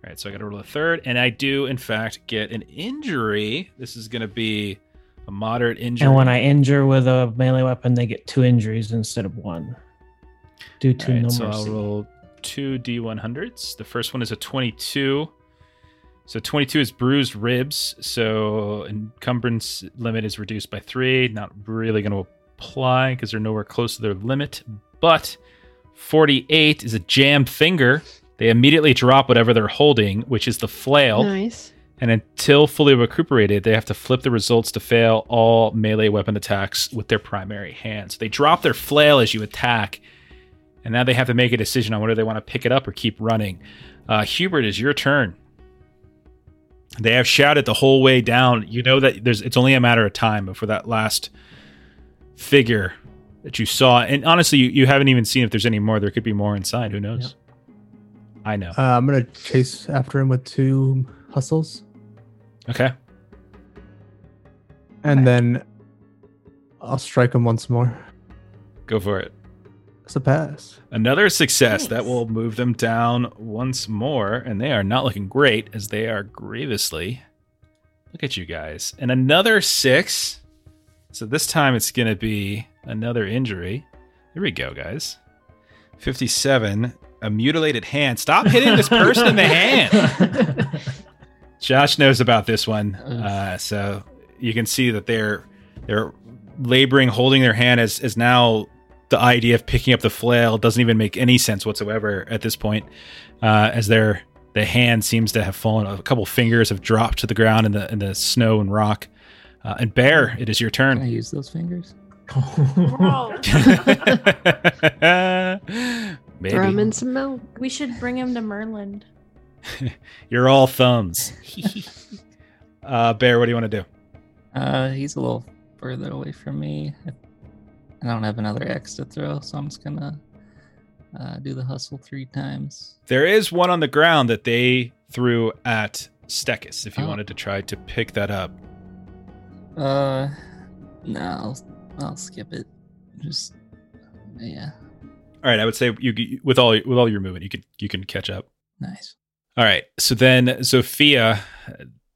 All right, so I got to roll a third, and I do in fact get an injury. This is going to be a moderate injury. And when I injure with a melee weapon, they get two injuries instead of one. Due to right, no so I'll roll two d100s. The first one is a 22. So 22 is bruised ribs. So encumbrance limit is reduced by three. Not really going to apply because they're nowhere close to their limit. But 48 is a jammed finger. They immediately drop whatever they're holding, which is the flail. Nice. And until fully recuperated, they have to flip the results to fail all melee weapon attacks with their primary hand. So they drop their flail as you attack, and now they have to make a decision on whether they want to pick it up or keep running. Uh, Hubert, is your turn. They have shouted the whole way down. You know that there's it's only a matter of time before that last figure that you saw. And honestly, you, you haven't even seen if there's any more. There could be more inside. Who knows? I know. Uh, I'm gonna chase after him with two hustles, Okay. and then I'll strike him once more. Go for it. It's a pass. Another success that will move them down once more, and they are not looking great as they are grievously. Look at you guys. And another six. So this time it's going to be another injury. Here we go, guys. 57. A mutilated hand. Stop hitting this person in the hand. Josh knows about this one, uh, so you can see that they're they're laboring, holding their hand as as now the idea of picking up the flail doesn't even make any sense whatsoever at this point, uh, as their the hand seems to have fallen. A couple fingers have dropped to the ground in the in the snow and rock. Uh, and Bear, it is your Can I turn. use those fingers? Bro, Maybe Throw him in some milk. we should bring him to Merland. you're all thumbs. uh, Bear, what do you want to do? Uh, he's a little further away from me. I don't have another X to throw, so I'm just gonna uh, do the hustle three times. There is one on the ground that they threw at Stekis. If you Oh. wanted to try to pick that up, Uh, no, I'll, I'll skip it. Just, yeah, all right. I would say you with all with all your movement, you could you can catch up. nice. All right. So then, Sophia,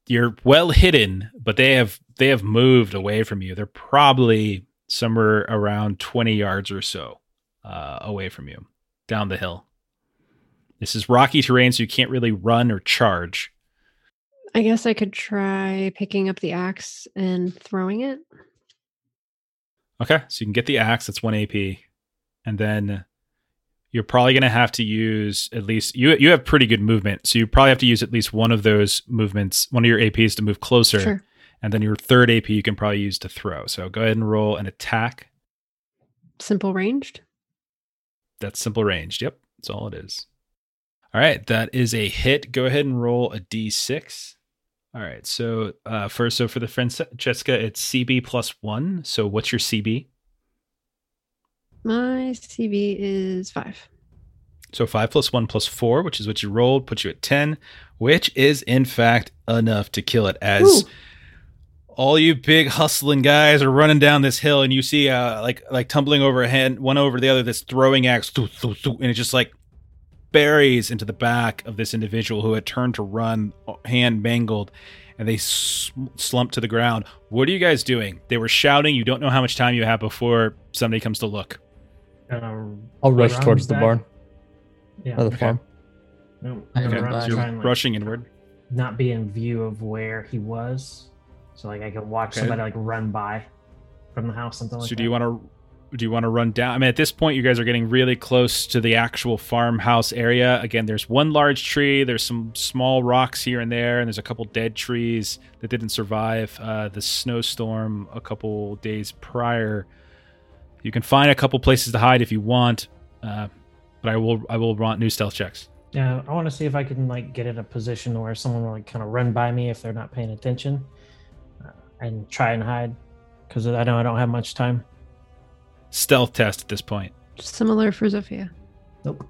you're well hidden, but they have they have moved away from you. They're probably somewhere around twenty yards or so uh, away from you, down the hill. This is rocky terrain, so you can't really run or charge. I guess I could try picking up the axe and throwing it. Okay, so you can get the axe. That's one AP, and then you're probably going to have to use at least you. You have pretty good movement, so you probably have to use at least one of those movements, one of your APs to move closer, Sure. and then your third AP you can probably use to throw. So go ahead and roll an attack. Simple ranged. That's simple ranged. Yep, that's all it is. All right, that is a hit. Go ahead and roll a d6. All right, so uh, first, so for the Francisca, it's CB plus one. So what's your CB? My CB is five. So five plus one plus four, which is what you rolled, puts you at ten, which is in fact enough to kill it. As Ooh. all you big hustling guys are running down this hill, and you see uh like like tumbling over a hand, one over the other, this throwing axe, thoo, thoo, thoo, and it just like buries into the back of this individual who had turned to run, hand mangled, and they slump to the ground. What are you guys doing? They were shouting. You don't know how much time you have before somebody comes to look. Gonna I'll rush run towards the barn Yeah. or the Okay. farm. No, I I'm gonna run, So you're and, like, rushing inward. not be in view of where he was, so like I can watch Okay. somebody like run by from the house, something like so that. do you want to do you want to run down i mean at this point you guys are getting really close to the actual farmhouse area again there's one large tree there's some small rocks here and there and there's a couple dead trees that didn't survive uh, the snowstorm a couple days prior you can find a couple places to hide if you want uh, but i will i will want new stealth checks Yeah, I want to see if I can like get in a position where someone will like kind of run by me if they're not paying attention, uh, and try and hide, because I know I don't have much time. stealth test at this point Similar for Zofia. Nope.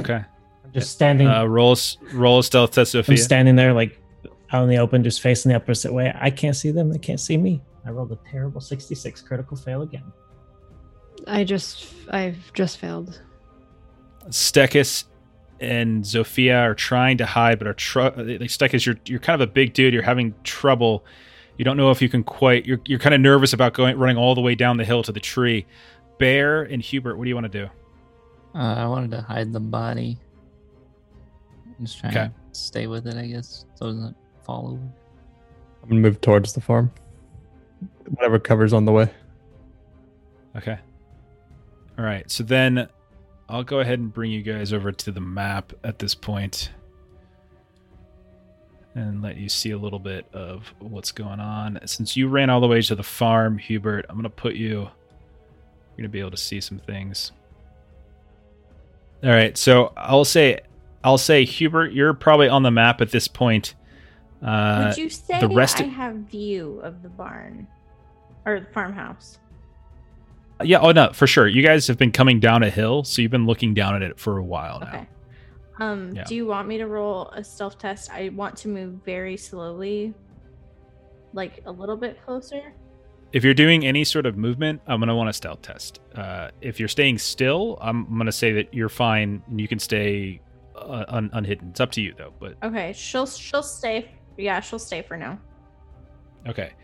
okay I'm just standing. uh, roll, roll stealth test I'm standing there like out in the open, just facing the opposite way. I can't see them. They can't see me. I rolled a terrible 66 critical fail again. I just I've just failed. Stekis and Zofia are trying to hide, but are tr- like Stekis, you're you're kind of a big dude. You're having trouble. You don't know if you can quite. You're you're kind of nervous about going running all the way down the hill to the tree. Bear and Hubert, what do you want to do? Uh, I wanted to hide the body. I'm just trying Okay. to stay with it, I guess, so it doesn't fall over. I'm gonna move towards the farm. Whatever covers on the way. Okay. All right. So then I'll go ahead and bring you guys over to the map at this point and let you see a little bit of what's going on. Since you ran all the way to the farm, Hubert, I'm going to put you, you're going to be able to see some things. All right. So I'll say, I'll say, Hubert, you're probably on the map at this point. Uh, Would you say the rest I of- have view of the barn or the farmhouse? Yeah. Oh, no, for sure. You guys have been coming down a hill, so you've been looking down at it for a while now. Okay. Um, Yeah. do you want me to roll a stealth test? I want to move very slowly, like a little bit closer. if you're doing any sort of movement, I'm gonna want a stealth test. Uh, if you're staying still, I'm, I'm gonna say that you're fine and you can stay uh, un- unhidden. It's up to you though. But Okay, she'll she'll stay. Yeah, she'll stay for now. okay.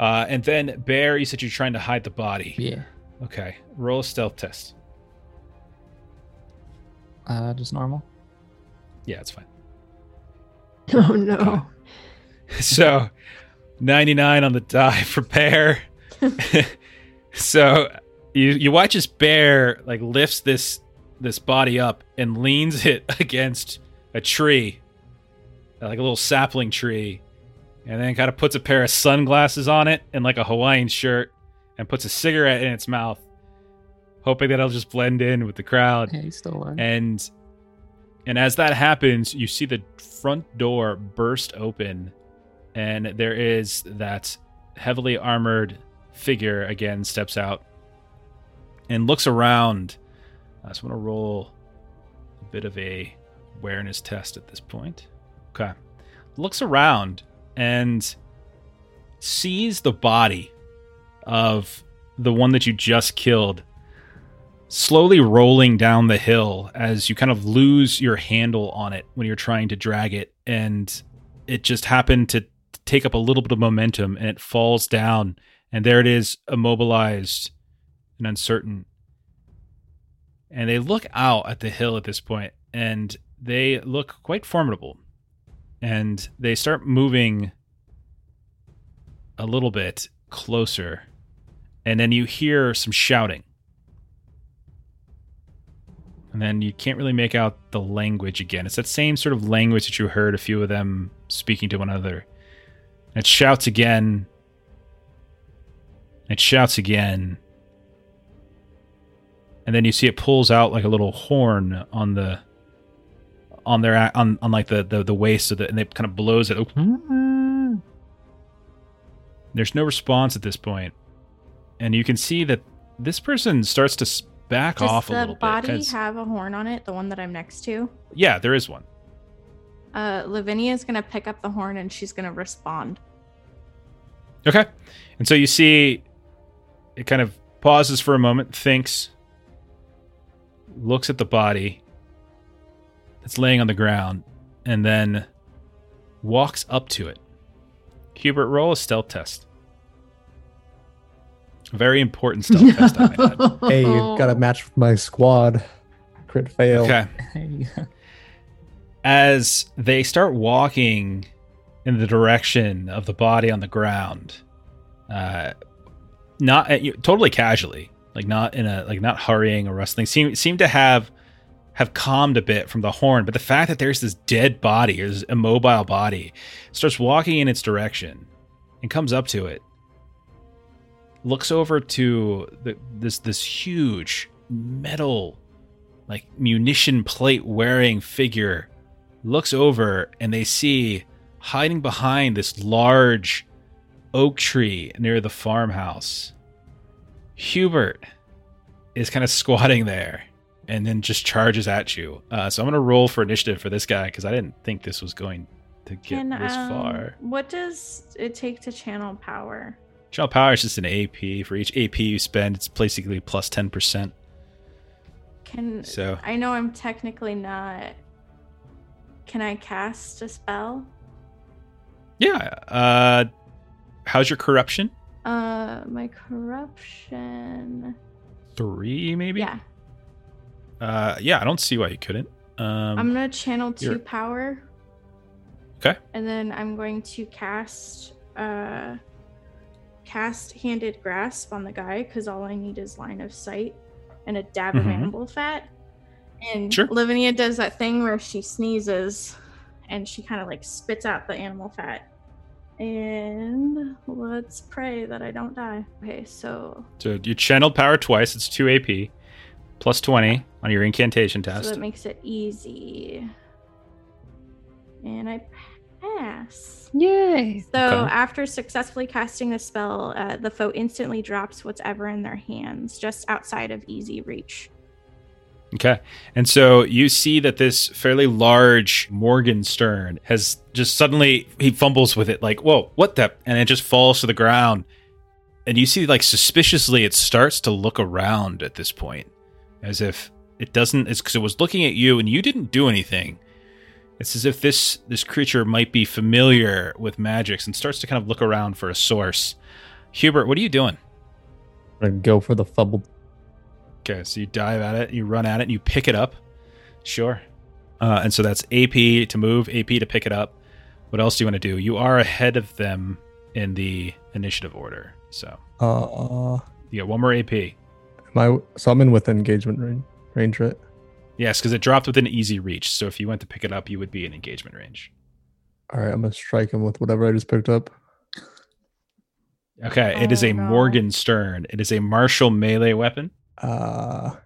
Uh, and then Bear, you said you're trying to hide the body. Yeah. Okay. Roll a stealth test. Uh, just normal. Yeah, it's fine. Oh no. So 99 on the die for bear. so you you watch this bear like lifts this this body up and leans it against a tree, like a little sapling tree, and then kind of puts a pair of sunglasses on it and like a Hawaiian shirt, and puts a cigarette in its mouth, hoping that it'll just blend in with the crowd. Yeah, he's still alive. And and as that happens, you see the front door burst open, and there is that heavily armored figure again steps out and looks around. Uh, I'm gonna roll a bit of a awareness test at this point. Okay, looks around and sees the body of the one that you just killed slowly rolling down the hill as you kind of lose your handle on it when you're trying to drag it. And it just happened to take up a little bit of momentum and it falls down. And there it is immobilized and uncertain. And they look out at the hill at this point and they look quite formidable and they start moving a little bit closer and then you hear some shouting and then you can't really make out the language again. It's that same sort of language that you heard a few of them speaking to one another. It shouts again. It shouts again. And then you see it pulls out like a little horn on the on their on on like the the, the waist of the and it kind of blows it. There's no response at this. And you can see that this person starts to back Does off a the little bit. body 'cause- have a horn on it? The one that I'm next to. yeah, there is one. Uh, Lavinia is gonna pick up the horn and she's gonna respond. Okay. And so you see it kind of pauses for a moment, thinks, looks at the body that's laying on the ground, and then walks up to it. Hubert, roll a stealth test. Very important stealth test, I might add. Hey, you got a match with my squad. Crit fail. Okay. As they start walking in the direction of the body on the ground uh not uh, totally casually like not in a like not hurrying or rustling seem seem to have have calmed a bit from the horn but the fact that there's this dead body or this immobile body starts walking in its direction and comes up to it looks over to the, this this huge metal like munition plate wearing figure looks over and they see hiding behind this large oak tree near the farmhouse. Hubert is kind of squatting there and then just charges at you. Uh, so I'm going to roll for initiative for this guy because I didn't think this was going to get Can, this um, far. What does it take to channel power? Channel power is just an AP. For each AP you spend, it's basically plus 10%. Can So I know I'm technically not. Can I cast a spell? yeah. Uh, how's your corruption? Uh, my corruption. Three, maybe? Yeah, Uh, yeah, I don't see why you couldn't. Um, I'm gonna channel 2 you're- power. Okay. And then I'm going to cast uh cast handed grasp on the guy because all I need is line of sight and a dab of Mhm. animal fat. And Sure. Lavinia does that thing where she sneezes and she kind of like spits out the animal fat. And let's pray that I don't die. Okay, so So you channeled power twice. It's two AP, plus twenty on your incantation test. so test. that makes it easy. And I pass. Yay. So Okay. after successfully casting the spell, uh, the foe instantly drops whatever in their hands, just outside of easy reach. okay, and so you see that this fairly large Morgenstern has just suddenly he fumbles with it, like whoa, what the? And it just falls to the ground. And you see, like suspiciously, it starts to look around at this point, as if it doesn't. It's because it was looking at you, and you didn't do anything. It's as if this this creature might be familiar with magics and starts to kind of look around for a source. Hubert, what are you doing? I'm go for the fumble Okay, so you dive at it, you run at it, and you pick it up. Sure. Uh, and so that's AP to move, AP to pick it up. What else do you want to do? You are ahead of them in the initiative order. So Uh, you got one more AP. am I? So I'm in with engagement range, range right? Yes, because it dropped within easy reach. So if you went to pick it up, you would be in engagement range. All right, I'm gonna strike him with whatever I just picked up. Okay, it is Oh, a no. Morgenstern. It is a martial melee weapon. Uh,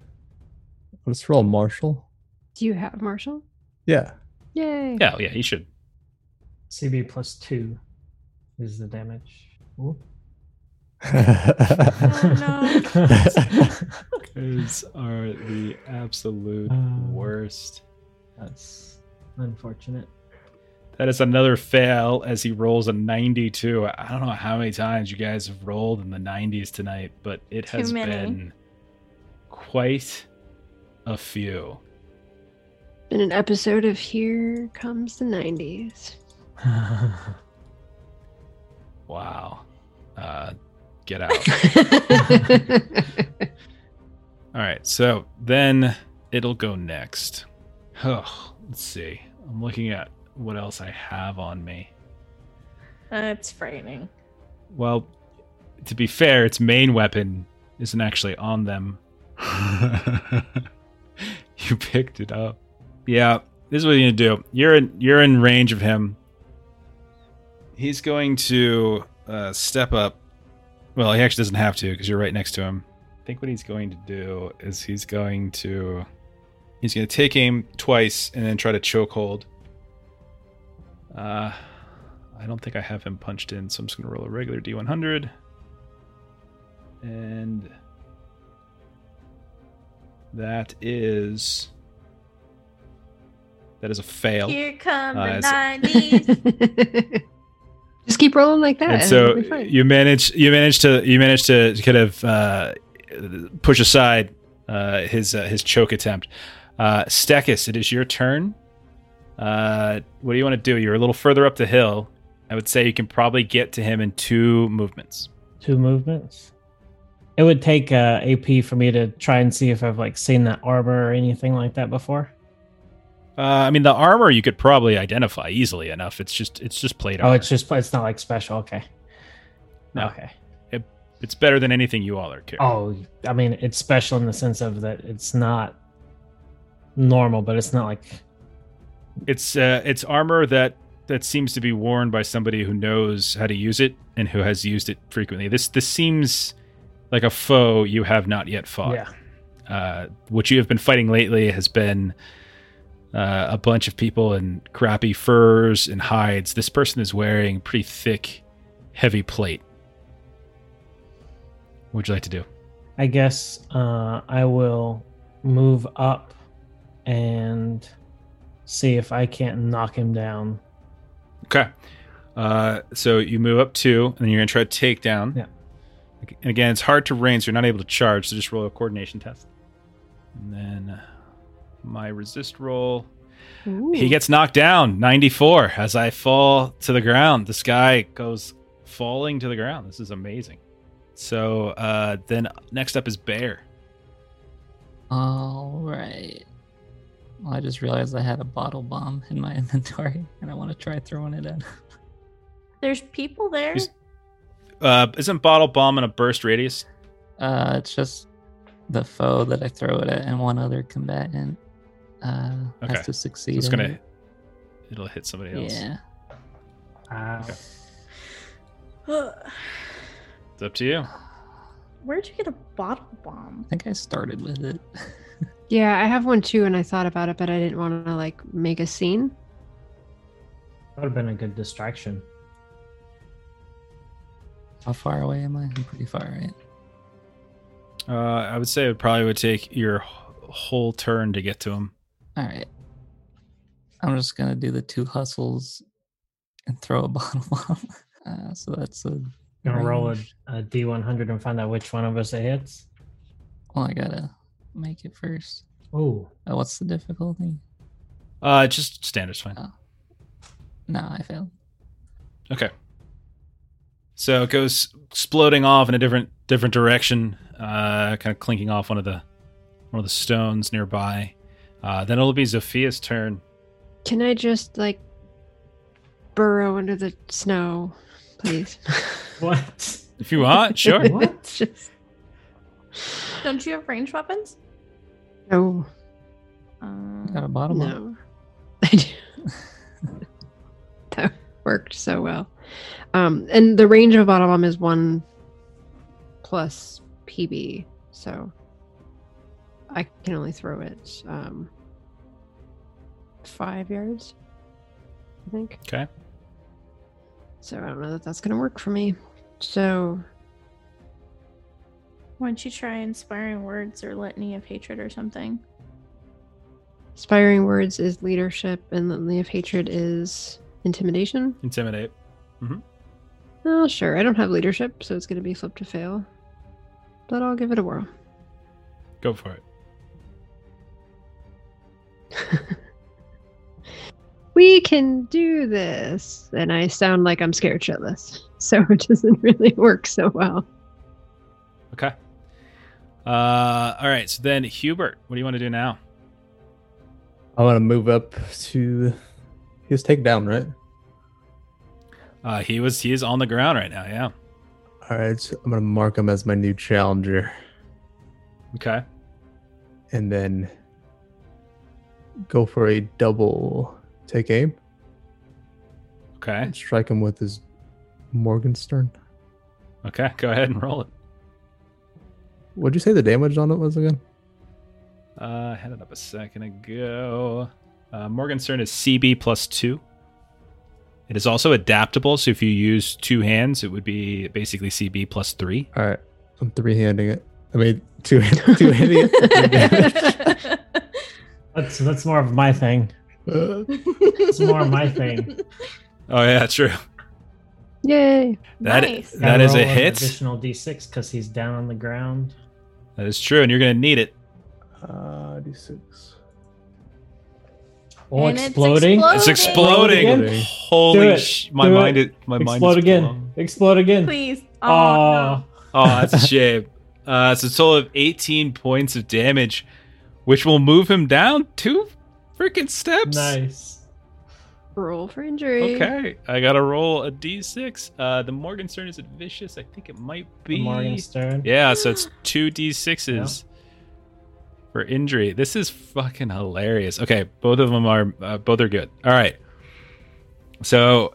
let's roll martial. Do you have martial? Yeah. Yay. Yeah, yeah, you should. CB plus two is the damage. Ooh. Those are the absolute Um, worst. That's unfortunate. That is another fail as he rolls a 92. I don't know how many times you guys have rolled in the 90s tonight, but it Too has many. been quite a few. In an episode of Here Comes the 90s. Wow. Uh, get out. All right, so then it'll go next. Oh, let's see. I'm looking at what else I have on me. Uh, it's frightening. Well, to be fair, its main weapon isn't actually on them. you picked it up. Yeah, this is what you're gonna do. You're in you're in range of him. He's going to uh, step up. Well, he actually doesn't have to because you're right next to him. I think what he's going to do is he's going to he's going to take aim twice and then try to choke hold. Uh, I don't think I have him punched in, so I'm just going to roll a regular D100. And that is that is a fail. Here come Uh, the 90s. Just keep rolling like that. and and so it'll be fine. you manage you manage to you manage to kind of uh, push aside uh, his uh, his choke attempt. Uh, Stekis, it is your turn. Uh, what do you want to do? You're a little further up the hill. I would say you can probably get to him in two movements. Two movements. It would take uh, AP for me to try and see if I've like seen that armor or anything like that before. Uh, I mean, the armor you could probably identify easily enough. It's just it's just plate Oh, armor. it's just it's not like special. Okay. No. Okay. it's better than anything you all are carrying. Oh, I mean, it's special in the sense of that it's not normal, but it's not like It's uh, it's armor that that seems to be worn by somebody who knows how to use it and who has used it frequently. This this seems like a foe you have not yet fought. yeah. Uh, what you have been fighting lately has been uh, a bunch of people in crappy furs and hides. This person is wearing pretty thick, heavy plate. What would you like to do? I guess uh, I will move up and see if I can't knock him down. Okay. Uh, so you move up two, and then you're gonna try to take down. Yeah. And again, it's hard to range, so you're not able to charge. So just roll a coordination test. And then uh, my resist roll. He gets knocked down, 94, as I fall to the ground. This guy goes falling to the ground. This is amazing. So uh, then next up is Bear. All right. Well, I just realized I had a bottle bomb in my inventory, and I want to try throwing it in. There's people there. He's- Uh, isn't bottle bomb in a burst radius? Uh, it's just the foe that I throw it at, and one other combatant uh, Okay. has to So succeed. it's gonna it. it'll hit somebody else. Yeah. Uh, It's up to you. Where'd you get a bottle bomb? I think I started with it. Yeah, I have one too, and I thought about it, but I didn't want to like make a scene. that would have been a good distraction. How far away am I? I'm pretty far, right? Uh, I would say it probably would take your whole turn to get to him. All right. I'm just gonna do the two hustles and throw a bottle bomb. Uh, so that's a. Gonna roll a, range. a D100 and find out which one of us it hits. Well, I gotta make it first. Ooh. Uh, what's the difficulty? Uh, just standard's fine. Oh. No, I failed. Okay. So it goes exploding off in a different different direction, uh, kind of clinking off one of the one of the stones nearby. Uh, then it'll be Zophia's turn. Can I just like burrow under the snow, please? What? If you want, sure. What? Just Don't you have ranged weapons? no, Um, Got a bottom up. no. I do. that worked so well. Um, and the range of a bottom bomb is one plus PB, so I can only throw it um, five yards. I think. Okay. So I don't know that that's gonna work for me. So Why don't you try inspiring words or litany of hatred or something? inspiring words is leadership, and litany of hatred is intimidation. Intimidate. Mm-hmm. Oh, sure. I don't have leadership, so it's going to be flip to fail. But I'll give it a whirl. Go for it. we can do this. And I sound like I'm scared shitless. So it doesn't really work so well. Okay. Uh, all right. So then, Hubert, what do you want to do now? I want to move up to. his takedown, right? Uh, he was he is on the ground right now. Yeah. All right, so I'm gonna mark him as my new challenger, Okay. and then go for a double take aim Okay. and strike him with his Morgenstern. Okay. Go ahead and roll it. What'd you say the damage on it was again? Uh, I had it up a second ago. Uh, Morgenstern is CB plus two. It is also adaptable, so if you use two hands, it would be basically CB plus three. All right, I'm three handing it. I mean, two two handing it. That's that's more of my thing. It's more my thing. Oh yeah, true. Yay. That Nice. that Gotta a hit. Additional d6 because he's down on the ground. That is true, and you're gonna need it. uh, d6. Oh, And it's exploding! exploding. It's Exploding. exploding. Exploding. Holy it. sh! My Do mind it. is my mind Explode is again! blown. Explode again! Please. Oh, Oh, no. Oh, that's a shame. Uh, it's a total of 18 points of damage, which will move him down two freaking steps. nice. Roll for injury. Okay, I gotta roll a d6. Uh, the Morgenstern is it vicious? I think it might be. Morgenstern. Yeah, so it's two d6s for injury. This is fucking hilarious. Okay, both of them are uh, both are good. All right. So,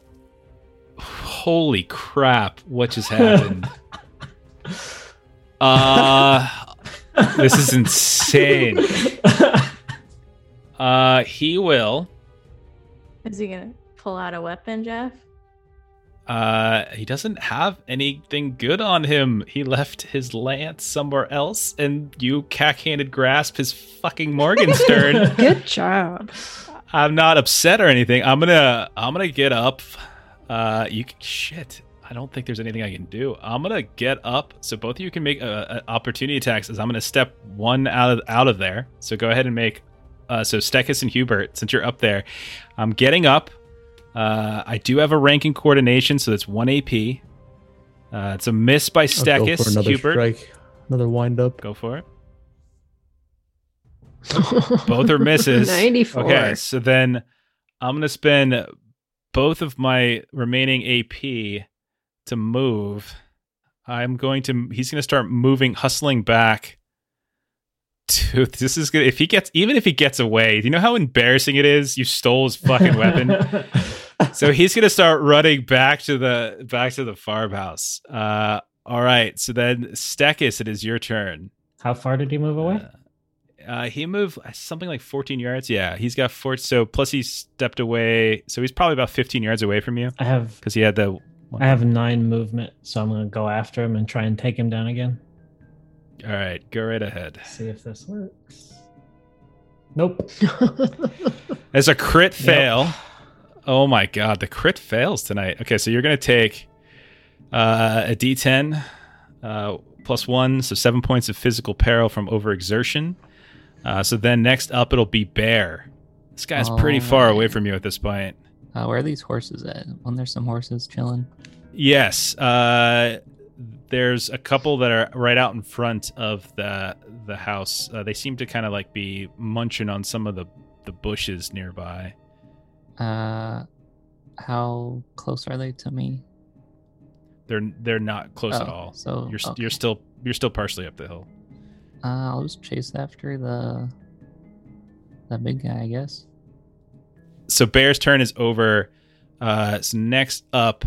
holy crap! What just happened? uh this is insane. Uh, he will. Is he gonna pull out a weapon, Jeff? Uh, he doesn't have anything good on him. He left his lance somewhere else, and you cack-handed grasp his fucking Morgenstern. Good job. I'm not upset or anything. I'm gonna, I'm gonna get up. Uh, you can, shit. I don't think there's anything I can do. I'm gonna get up, so both of you can make uh, uh, opportunity attacks. As I'm gonna step one out of out of there. So go ahead and make. Uh, so Stekis and Hubert, since you're up there, I'm getting up. Uh, I do have a rank in coordination, so that's one AP. Uh, it's a miss by I'll go for Stekis. another Hubert, strike, another wind up. go for it. Both are misses. 94. Okay, so then I'm gonna spend both of my remaining AP to move. I'm going to. He's gonna start moving, hustling back. To this is good. If he gets, even if he gets away, do you know how embarrassing it is? You stole his fucking weapon. so he's gonna start running back to the back to the farmhouse. Uh, all right. So then, Stekis, it is your turn. How far did he move away? Uh, uh, he moved something like 14 yards. Yeah, he's got four. So plus he stepped away. So he's probably about 15 yards away from you I have because he had the. I have nine movement, so I'm gonna go after him and try and take him down again. All right, go right ahead. See if this works. Nope. As a crit fail. Oh my god, the crit fails tonight. Okay, so you're gonna take uh, a D10 uh, plus one, so seven points of physical peril from overexertion. Uh, so then next up, it'll be Bear. This guy's pretty far away from you at this point. Uh, where are these horses at? When there's some horses chilling. Yes. Uh, there's a couple that are right out in front of the the house. Uh, they seem to kind of like be munching on some of the the bushes nearby. Uh, how close are they to me? They're they're not close at Oh, all. So You're okay. you're still you're still partially up the hill. Uh, I'll just chase after the the big guy, I guess. So Bear's turn is over. Uh, so next up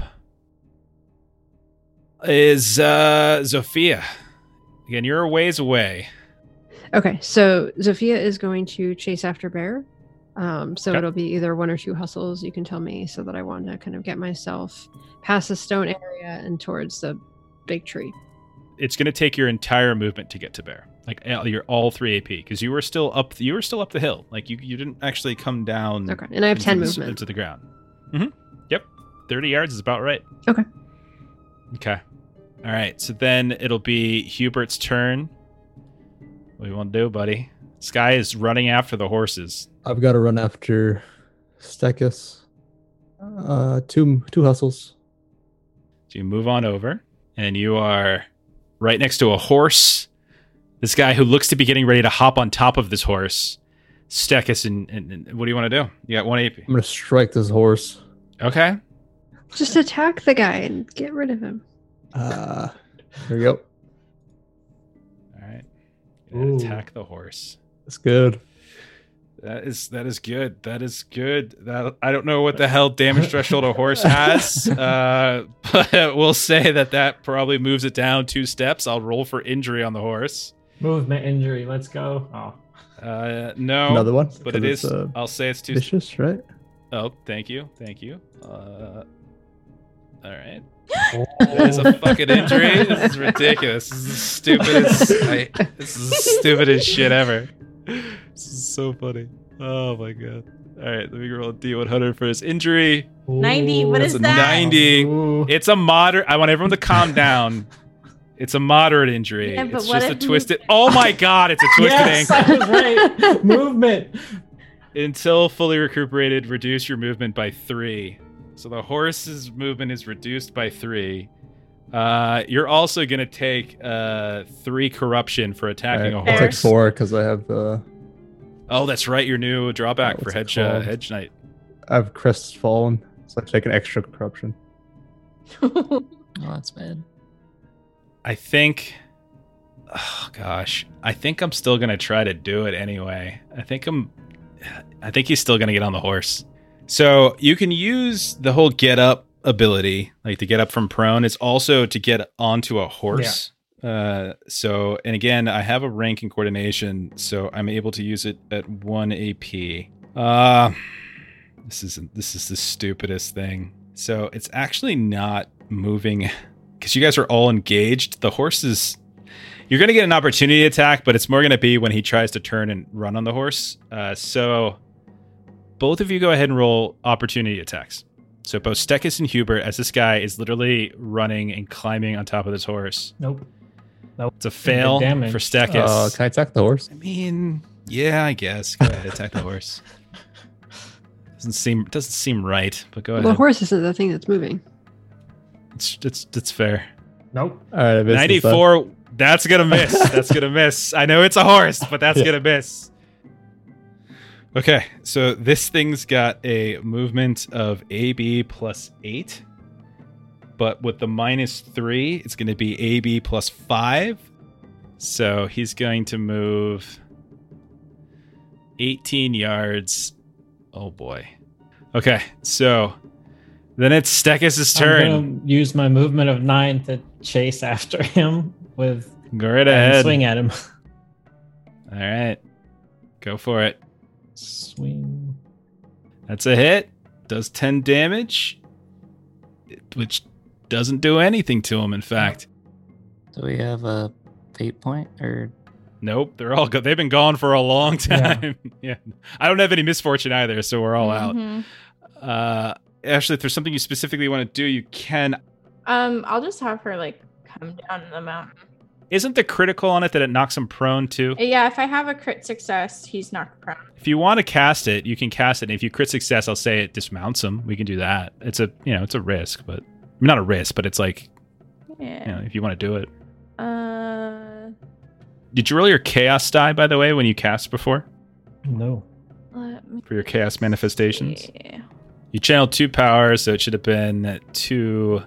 is uh, Zofia. Again, you're a ways away. Okay, so Zofia is going to chase after Bear. Um, so Okay. it'll be either one or two hustles. You can tell me so that I want to kind of get myself past the stone area and towards the big tree. It's going to take your entire movement to get to Bear. Like you're all three AP because you were still up. You were still up the hill. Like you, you didn't actually come down. Okay, and I have ten the- movement. into the ground. Mm-hmm. Yep, thirty yards is about right. Okay. Okay. All right. So then it'll be Hubert's turn. What do you want to do, buddy? Sky is running after the horses. I've got to run after Stekis. Uh, two two hustles. So you move on over, and you are right next to a horse. This guy who looks to be getting ready to hop on top of this horse. Stekis, and, and, and what do you want to do? You got one AP. I'm gonna strike this horse. Okay. Just attack the guy and get rid of him. Uh, there we go. All right. Ooh. Attack the horse. That's good. That is that is good. That is good. That I don't know what the hell damage threshold a horse has, uh, but we'll say that that probably moves it down two steps. I'll roll for injury on the horse. Movement injury. Let's go. Oh. Uh, no, Another one. but it 'Cause is. it's, uh, I'll say it's two. vicious, right? Oh, thank you, thank you. Uh, all right. That is a fucking injury. This is ridiculous. This is the stupidest. I, this is the stupidest shit ever. This is so funny. Oh my god. All right, let me roll a d100 for his injury. 90, what That's is a that? 90. Ooh. It's a moderate. I want everyone to calm down. It's a moderate injury. Yeah, it's just a if you- twisted. Oh my god! It's a twisted yes, ankle. Right. Movement. Until fully recuperated, reduce your movement by three. So the horse's movement is reduced by three. Uh, you're also gonna take uh three corruption for attacking Alright, a I'll horse. take four because I have uh, Oh, that's right. Your new drawback Oh, for what's hedge it uh, hedge knight. I have crests fallen, so I take an extra corruption. Oh, that's bad. I think. Oh gosh, I think I'm still gonna try to do it anyway. I think I'm. I think he's still gonna get on the horse. So you can use the whole get up ability, like to get up from prone. It's also to get onto a horse. Uh, so and again, I have a rank in coordination, so I'm able to use it at one AP. Uh this is this is the stupidest thing. So it's actually not moving because you guys are all engaged. The horse is. You're going to get an opportunity attack, but it's more going to be when he tries to turn and run on the horse. Uh, so both of you go ahead and roll opportunity attacks. So both Stekis and Hubert, as this guy is literally running and climbing on top of this horse. Nope. It's a fail damage. for Stekis. Uh, can I attack the horse? I mean, yeah, I guess. Go ahead, attack the horse. Doesn't seem doesn't seem right, but go the ahead. The horse isn't the thing that's moving. It's it's it's fair. Nope. All right, I missed this time. 94 that's gonna miss that's gonna miss i know it's a horse but that's Yeah. gonna miss okay so this thing's got a movement of ab plus 8 but with the minus 3 it's gonna be ab plus 5 so he's going to move 18 yards. Oh boy. Okay so then it's Stekis' turn. use my movement of nine to chase after him with go right ahead. swing at him. all right. Go for it Swing. That's a hit. Does 10 damage, which doesn't do anything to him, in fact. Do we have a fate point or Nope, they're all good. They've been gone for a long time. Yeah. I don't have any misfortune either, so we're all Mhm. out. Uh, Ashley, if there's something you specifically want to do, you can. Um, I'll just have her like come down the mountain. Isn't the critical on it that it knocks him prone too? Yeah, if I have a crit success, he's knocked prone. If you want to cast it, you can cast it. And if you crit success, I'll say it dismounts him. We can do that. It's a you know, it's a risk, but not a risk, but it's like Yeah. You know, if you want to do it. Uh, Did you roll your chaos die, by the way, when you cast before No. for your chaos manifestations? see. You channeled two powers, so it should have been two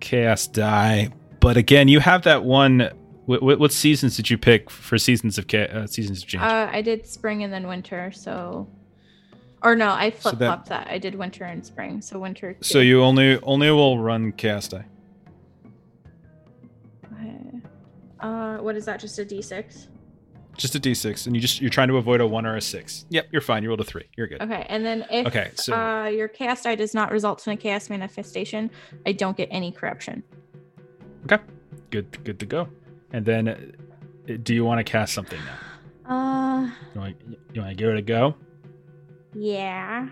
chaos die. But again, you have that one. What, what, what seasons did you pick for seasons of uh, seasons of change? Uh, I did spring and then winter, so. Or no, I flip that- flopped that. I did winter and spring, so winter. so you only only will run chaos die. Okay. Uh, what is that? Just a d6? Just a d6, and you just you're trying to avoid a one or a six. Yep, you're fine. You rolled a three. You're good. Okay, and then if Okay, so- uh, your chaos die does not result in a chaos manifestation, I don't get any corruption. Okay, good, good to go. And then, uh, do you want to cast something now? Uh, You want you want to give it a go? yeah.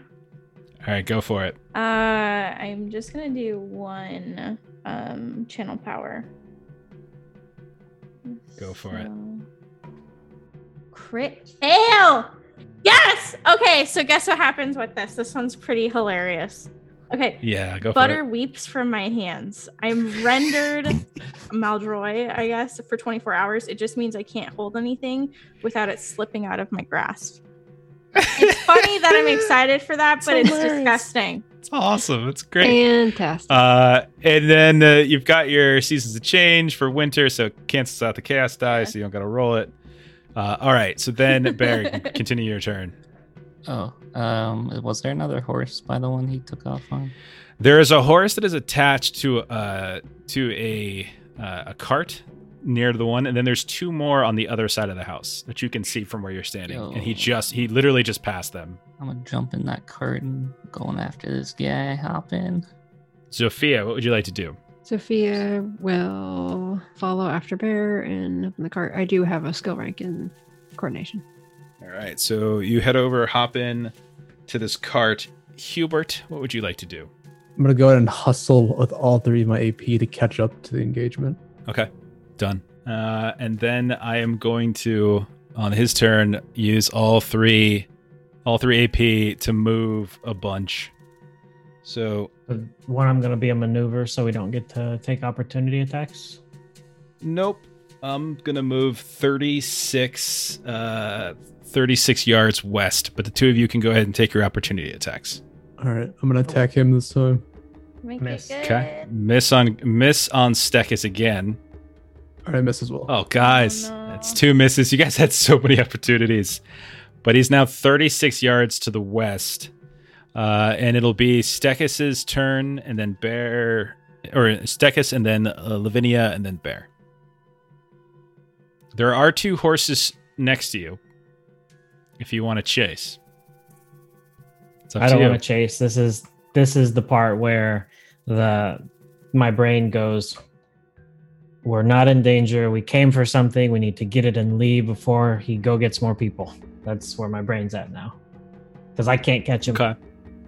All right, go for it. Uh, I'm just gonna do one um channel power. Go for it. Crit fail. Yes. Okay. So guess what happens with this? This one's pretty hilarious. Okay. Yeah, go Butter for it. weeps from my hands. I'm rendered maladroit, I guess, for 24 hours. It just means I can't hold anything without it slipping out of my grasp. It's funny that I'm excited for that, but It's it's disgusting. It's awesome. It's great. Fantastic. Uh, and then uh, you've got your seasons of change for winter, so it cancels out the chaos die, so you don't got to roll it. Uh, all right, so then Bear, you can continue your turn. Oh, um, was there another horse by the one he took off on? There is a horse that is attached to uh to a uh, a cart near the one, and then there's two more on the other side of the house that you can see from where you're standing. And he just he literally just passed them. I'm gonna jump in that cart and going after this guy. Hop in. Sophia, what would you like to do? Sophia will follow after Bear and open the cart. I do have a skill rank in coordination. All right, so you head over, hop in to this cart. Hubert, what would you like to do? I'm gonna go ahead and hustle with all three of my AP to catch up to the engagement. Okay, done. Uh, and then I am going to, on his turn, use all three, all three AP to move a bunch. So The one I'm going to be a maneuver so we don't get to take opportunity attacks. nope, I'm gonna move 36, uh, 36 yards west. But the two of you can go ahead and take your opportunity attacks. All right, I'm gonna attack him this time. Make Miss. Okay, miss on miss on Stekis again. All right, miss as well. Oh, guys, Oh, no. that's two misses. You guys had so many opportunities, but he's now 36 yards to the west, uh, and it'll be Stekis's turn, and then Bear, or Stekis, and then uh, Lavinia, and then Bear. There are two horses next to you. If you want to chase, I don't want to chase. This is this is the part where the my brain goes we're not in danger. We came for something. We need to get it and leave before he go gets more people. That's where my brain's at now. Cuz I can't catch him. Okay.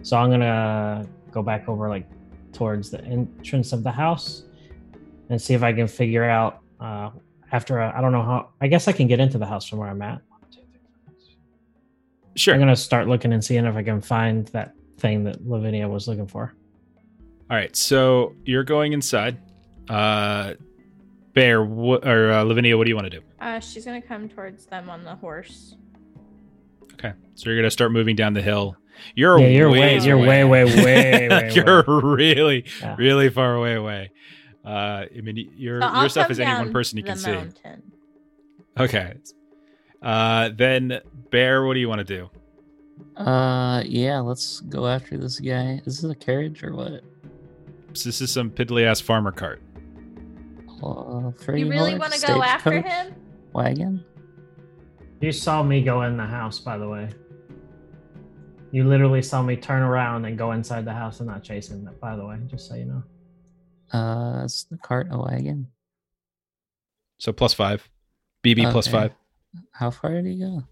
So I'm going to go back over like towards the entrance of the house and see if I can figure out uh after I I don't know how I guess I can get into the house from where I'm at. Sure. I'm gonna start looking and seeing if I can find that thing that Lavinia was looking for. All right, so you're going inside. Uh, Bear wh- or uh, Lavinia, what do you want to do? Uh, she's gonna come towards them on the horse. Okay, so you're gonna start moving down the hill. You're yeah, you're way, ways you're away. way, way, way, way. you're really, Yeah. really far away. Away. Uh, I mean, your So your stuff is any one person you the can see. Okay. Uh, then Bear, what do you want to do? Uh, yeah, let's go after this guy. Is this a carriage or what? This is some piddly ass farmer cart. Uh, free You really want to go after stagecoach, him? Wagon? You saw me go in the house, by the way. You literally saw me turn around and go inside the house and not chase him. By the way, just so you know. Uh, is the cart a wagon? So plus five, BB Okay. five. How far did he go?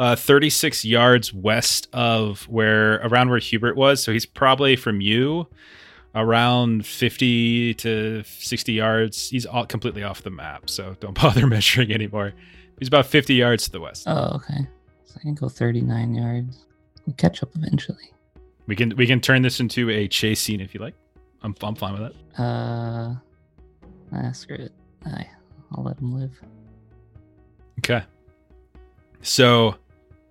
uh, 36 yards west of where around where Hubert was. So he's probably from you around 50 to 60 yards. He's all completely off the map, so don't bother measuring anymore. He's about 50 yards to the west. Oh, okay. So I can go 39 yards. We'll catch up eventually. We can we can turn this into a chase scene if you like. I'm I'm fine with it. Uh, ah, screw it. I, I'll let him live. Okay. So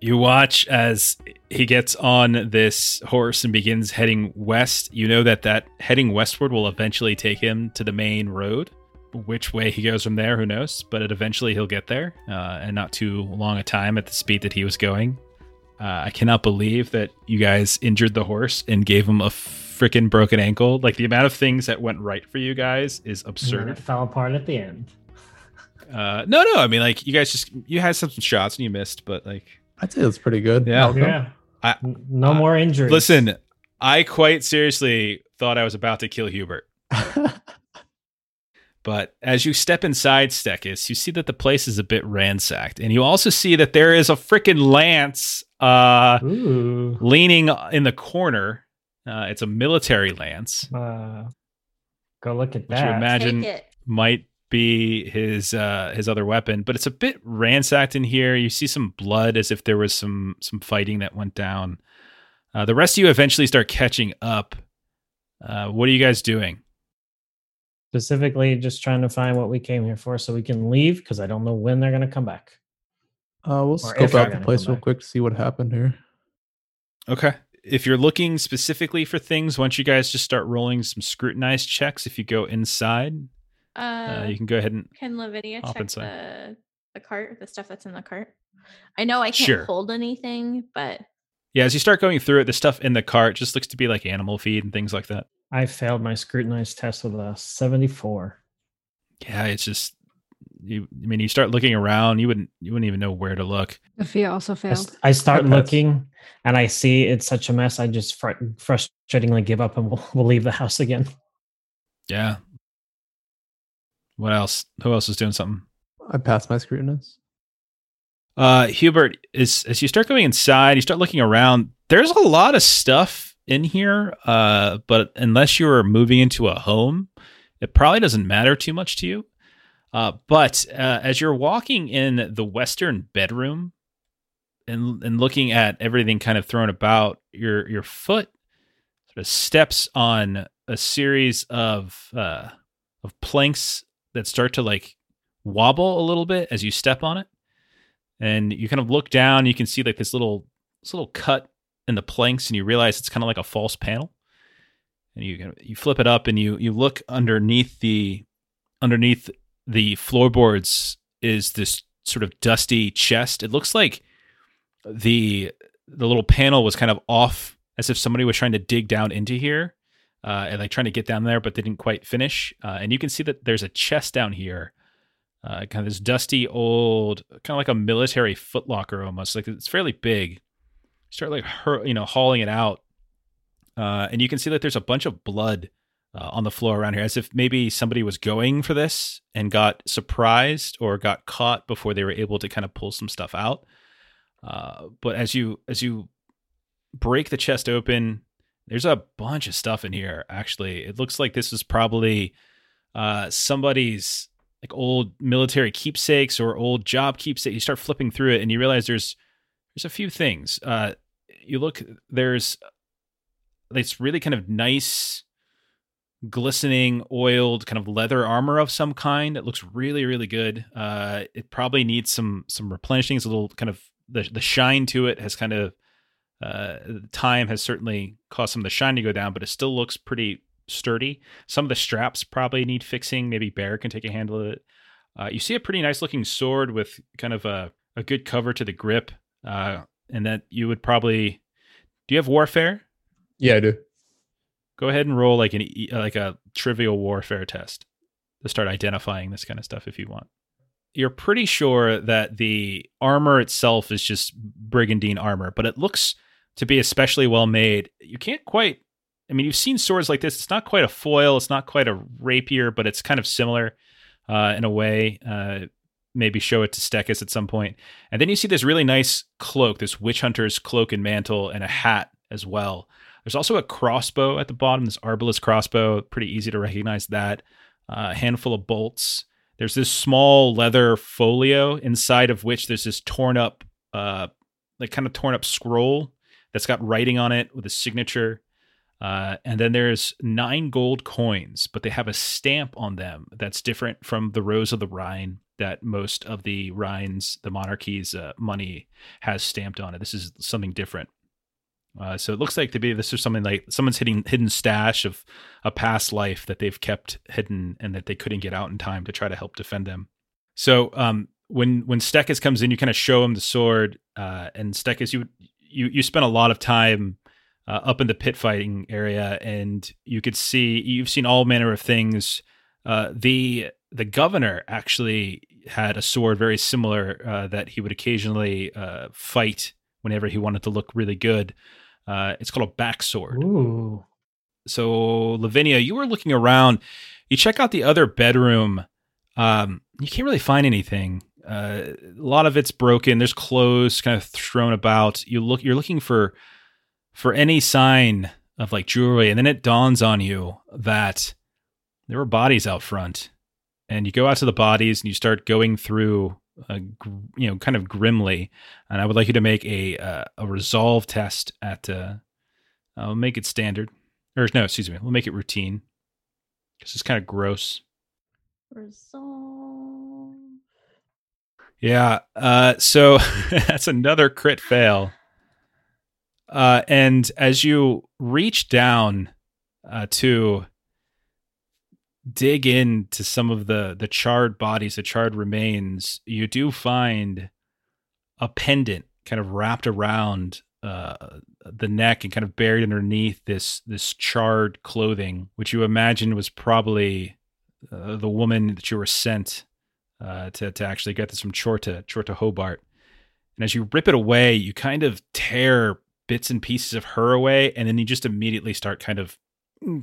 you watch as he gets on this horse and begins heading west. You know that that heading westward will eventually take him to the main road. Which way he goes from there, who knows? But it eventually he'll get there, uh, and not too long a time at the speed that he was going. Uh, I cannot believe that you guys injured the horse and gave him a freaking broken ankle. Like the amount of things that went right for you guys is And absurd. it fell apart at the end. Uh, no, no, I mean like you guys just you had some shots and you missed, but like I'd say it's pretty good. Yeah. Oh, yeah. I- N- no I- more injuries. Listen, I quite seriously thought I was about to kill Hubert. But as you step inside Stekis, you see that the place is a bit ransacked. And you also see that there is a freaking lance uh, Ooh. leaning in the corner. Uh, it's a military lance, Uh, go look at which you that. imagine Take it. might be his uh, his other weapon. But it's a bit ransacked in here. You see some blood as if there was some some fighting that went down. Uh, the rest of you eventually start catching up. Uh, what are you guys doing? Specifically, just trying to find what we came here for so we can leave because I don't know when they're going to come back. Uh, we'll if scope out the gonna place real back. quick to see what happened here. Okay. If you're looking specifically for things, once you guys just start rolling some scrutinized checks, if you go inside, Uh, uh, you can go ahead and can Lavinia check inside. the the cart, the stuff that's in the cart? I know I can't Sure. hold anything, but yeah. As you start going through it, the stuff in the cart just looks to be like animal feed and things like that. I failed my scrutinized test with a 74. Yeah, it's just you. I mean, you start looking around, you wouldn't you wouldn't even know where to look. Sophia also I, failed. st- I start looking and I see it's such a mess. I just fr- frustratingly give up and we'll, we'll leave the house again. Yeah. What else? Who else is doing something? I passed my scrutinize. Uh, Hubert, is as you start going inside, you start looking around. There's a lot of stuff in here, uh, but unless you're moving into a home, it probably doesn't matter too much to you. Uh, but uh, as you're walking in the western bedroom and and looking at everything kind of thrown about, your your foot sort of steps on a series of uh, of planks that start to like wobble a little bit as you step on it. And you kind of look down you can see like this little this little cut in the planks and you realize it's kind of like a false panel. And you you flip it up and you you look underneath the underneath the floorboards is this sort of dusty chest. It looks like the the little panel was kind of off as if somebody was trying to dig down into here uh, and like trying to get down there but they didn't quite finish uh, and you can see that there's a chest down here uh, kind of this dusty old, kind of like a military footlocker almost. Like it's fairly big. Start like you know, hauling it out, uh, and you can see that there's a bunch of blood uh, on the floor around here, as if maybe somebody was going for this and got surprised or got caught before they were able to kind of pull some stuff out. Uh, but as you as you break the chest open, there's a bunch of stuff in here. Actually, it looks like this is probably uh, somebody's like old military keepsakes or old job keepsakes. You start flipping through it and you realize there's there's a few things. Uh, you look there's it's really kind of nice, glistening, oiled kind of leather armor of some kind. It looks really really good. Uh, it probably needs some some replenishing. It's a little kind of the the shine to it has kind of uh, time has certainly caused some of the shine to go down, but it still looks pretty sturdy. Some of the straps probably need fixing. Maybe Bear can take a handle of it. Uh, you see a pretty nice looking sword with kind of a, a good cover to the grip, uh, and that you would probably. Do you have warfare? Yeah, I do. Go ahead and roll like an like a trivial warfare test to start identifying this kind of stuff if you want. You're pretty sure that the armor itself is just brigandine armor, but it looks to be especially well made. You can't quite I mean, you've seen swords like this. It's not quite a foil. It's not quite a rapier, but it's kind of similar uh, in a way. Uh, maybe show it to Stekis at some point. And then you see this really nice cloak, this witch hunter's cloak and mantle, and a hat as well. There's also a crossbow at the bottom, this arbalest crossbow. Pretty easy to recognize that. Uh, a handful of bolts. There's this small leather folio inside of which there's this torn up, uh, like kind of torn up scroll that's got writing on it with a signature. Uh, and then there's nine gold coins, but they have a stamp on them that's different from the Rose of the Rhine that most of the Rhines, the monarchy's uh, money has stamped on it. This is something different. Uh, so it looks like to be this is something like someone's hidden hidden stash of a past life that they've kept hidden and that they couldn't get out in time to try to help defend them. So um, when when Stekis comes in, you kind of show him the sword, uh, and Stekis, you you you spent a lot of time uh, up in the pit fighting area, and you could see you've seen all manner of things. Uh, the the governor actually had a sword very similar uh, that he would occasionally uh, fight whenever he wanted to look really good. Uh, it's called a back sword. Ooh. So, Lavinia, you were looking around. You check out the other bedroom. Um, you can't really find anything. Uh, a lot of it's broken. There's clothes kind of thrown about. You look. You're looking for for any sign of like jewelry, and then it dawns on you that there were bodies out front. And you go out to the bodies and you start going through uh, you know, kind of grimly. And I would like you to make a uh, a resolve test at. Uh, I'll make it standard, or no, excuse me, we'll make it routine because it's kind of gross. Resolve. Yeah. Uh, so that's another crit fail. Uh, and as you reach down uh, to dig into some of the the charred bodies, the charred remains, you do find a pendant kind of wrapped around uh, the neck and kind of buried underneath this this charred clothing, which you imagine was probably uh, the woman that you were sent uh, to to actually get this from Chorta Chorta Hobart. And as you rip it away, you kind of tear bits and pieces of her away, and then you just immediately start kind of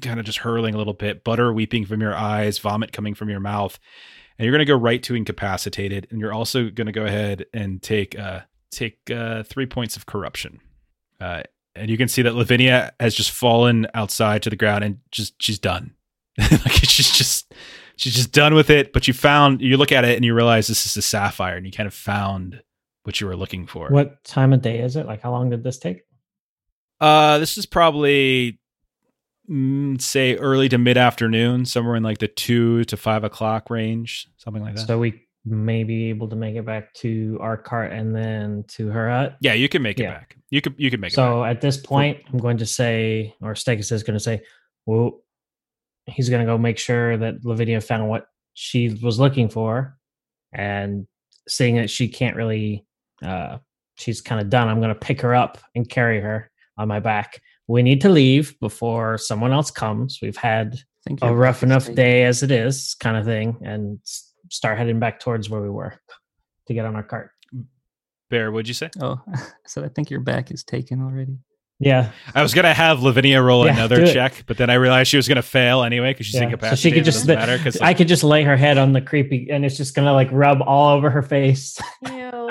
kind of just hurling a little bit, butter weeping from your eyes, vomit coming from your mouth, and you're going to go right to incapacitated, and you're also going to go ahead and take uh, take uh, three points of corruption. Uh, and you can see that Lavinia has just fallen outside to the ground and just she's done. like she's just she's just done with it. But you found you look at it and you realize this is a sapphire, and you kind of found what you were looking for. What time of day is it? Like, how long did this take? Uh, this is probably mm, say early to mid afternoon, somewhere in like the two to five o'clock range, something like that. So we may be able to make it back to our cart and then to her hut. yeah, you can make it Yeah. back. You could you could make it So at this point, I'm going to say, or Stekis is going to say, well, he's going to go make sure that Lavinia found what she was looking for. And seeing that she can't really, uh, she's kind of done, I'm going to pick her up and carry her on my back. We need to leave before someone else comes. We've had a rough enough day as it is, kind of thing, and start heading back towards where we were to get on our cart. Bear, what'd you say? Oh, I said I think your back is taken already. Yeah, I was gonna have Lavinia roll Yeah, another do it. check, but then I realized she was gonna fail anyway because she's Yeah, so incapacitated. she could just- doesn't matter 'cause, I could just lay her head on the creepy, and it's just gonna like rub all over her face. Ew.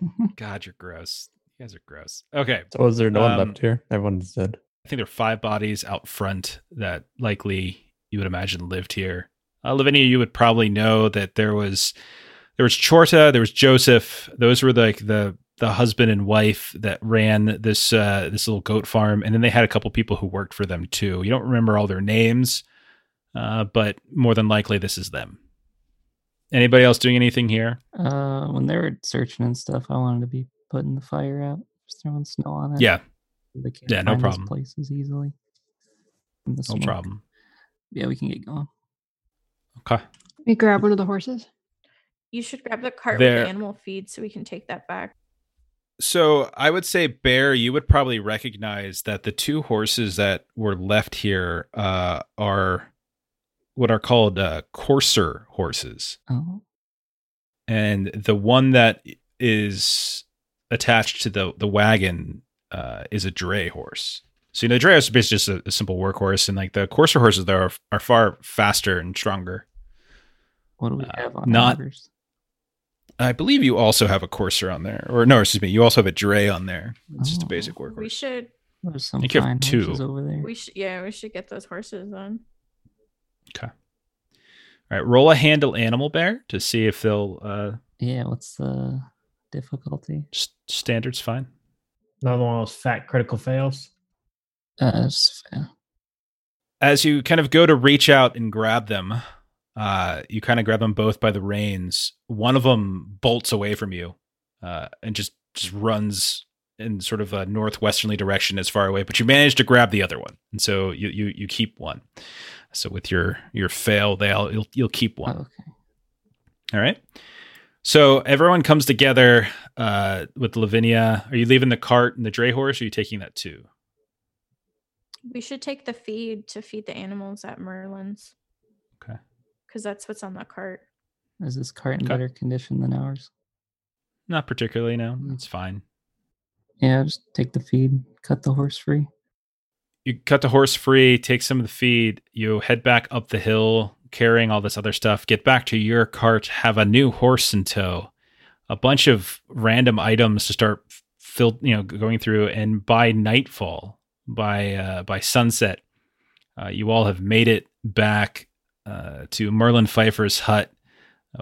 God, you're gross. You guys are gross. Okay, So is there no one Um, left here? Everyone's dead. I think there are five bodies out front that likely you would imagine lived here. Uh, Lavinia, you would probably know that there was there was Chorta, there was Joseph. Those were like the the husband and wife that ran this uh, this little goat farm, and then they had a couple people who worked for them too. You don't remember all their names, uh, but more than likely this is them. Anybody else doing anything here? Uh, when they were searching and stuff, I wanted to be putting the fire out, just throwing snow on it. Yeah, They can't Yeah, no problem. places easily. No smoke. problem. Yeah, we can get going. Okay. We grab one of the horses. You should grab the cart There- with the animal feed so we can take that back. So I would say, Bear, you would probably recognize that the two horses that were left here uh, are what are called uh, courser horses, Oh, and the one that is attached to the the wagon uh, is a dray horse. So you know, the dray horse is basically just a, a simple workhorse, and like the courser horses, there are are far faster and stronger. what do we Uh, have on not-? I believe you also have a courser on there, or no, excuse me, you also have a dray on there. It's just a Oh. basic We should There's some you have two. horses over there. we should yeah, we should get those horses on. Okay. All right, roll a handle animal bear to see if they'll uh Yeah, what's the difficulty? s- standards fine. Another one of those fat critical fails. Uh, as you kind of go to reach out and grab them, uh, you kind of grab them both by the reins. One of them bolts away from you, uh, and just just runs in sort of a northwesterly direction as far away. But you manage to grab the other one, and so you you you keep one. So with your your fail, they'll you'll you'll keep one. Oh, okay. All right. So everyone comes together uh, with Lavinia. Are you leaving the cart and the dray horse? Or are you taking that too? We should take the feed to feed the animals at Merlin's. Okay. Because that's what's on the cart. Is this cart in Okay. better condition than ours? Not particularly. No, it's fine. Yeah, just take the feed, cut the horse free. you cut the horse free, take some of the feed, you head back up the hill carrying all this other stuff, get back to your cart, have a new horse in tow, a bunch of random items to start filled, you know, going through and by nightfall, by uh, by sunset, uh, you all have made it back uh, to Merlin Pfeiffer's hut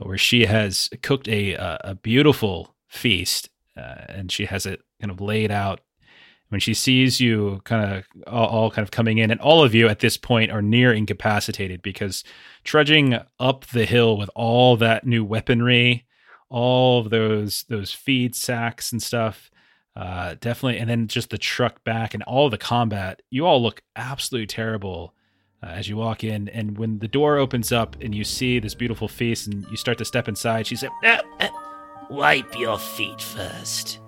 where she has cooked a uh, a beautiful feast uh, and she has it kind of laid out. When she sees you kind of all, all kind of coming in and all of you at this point are near incapacitated because trudging up the hill with all that new weaponry all of those those feed sacks and stuff uh definitely and then just the truck back and all the combat you all look absolutely terrible uh, as you walk in and when the door opens up and you see this beautiful feast and you start to step inside she said Uh, uh, wipe your feet first.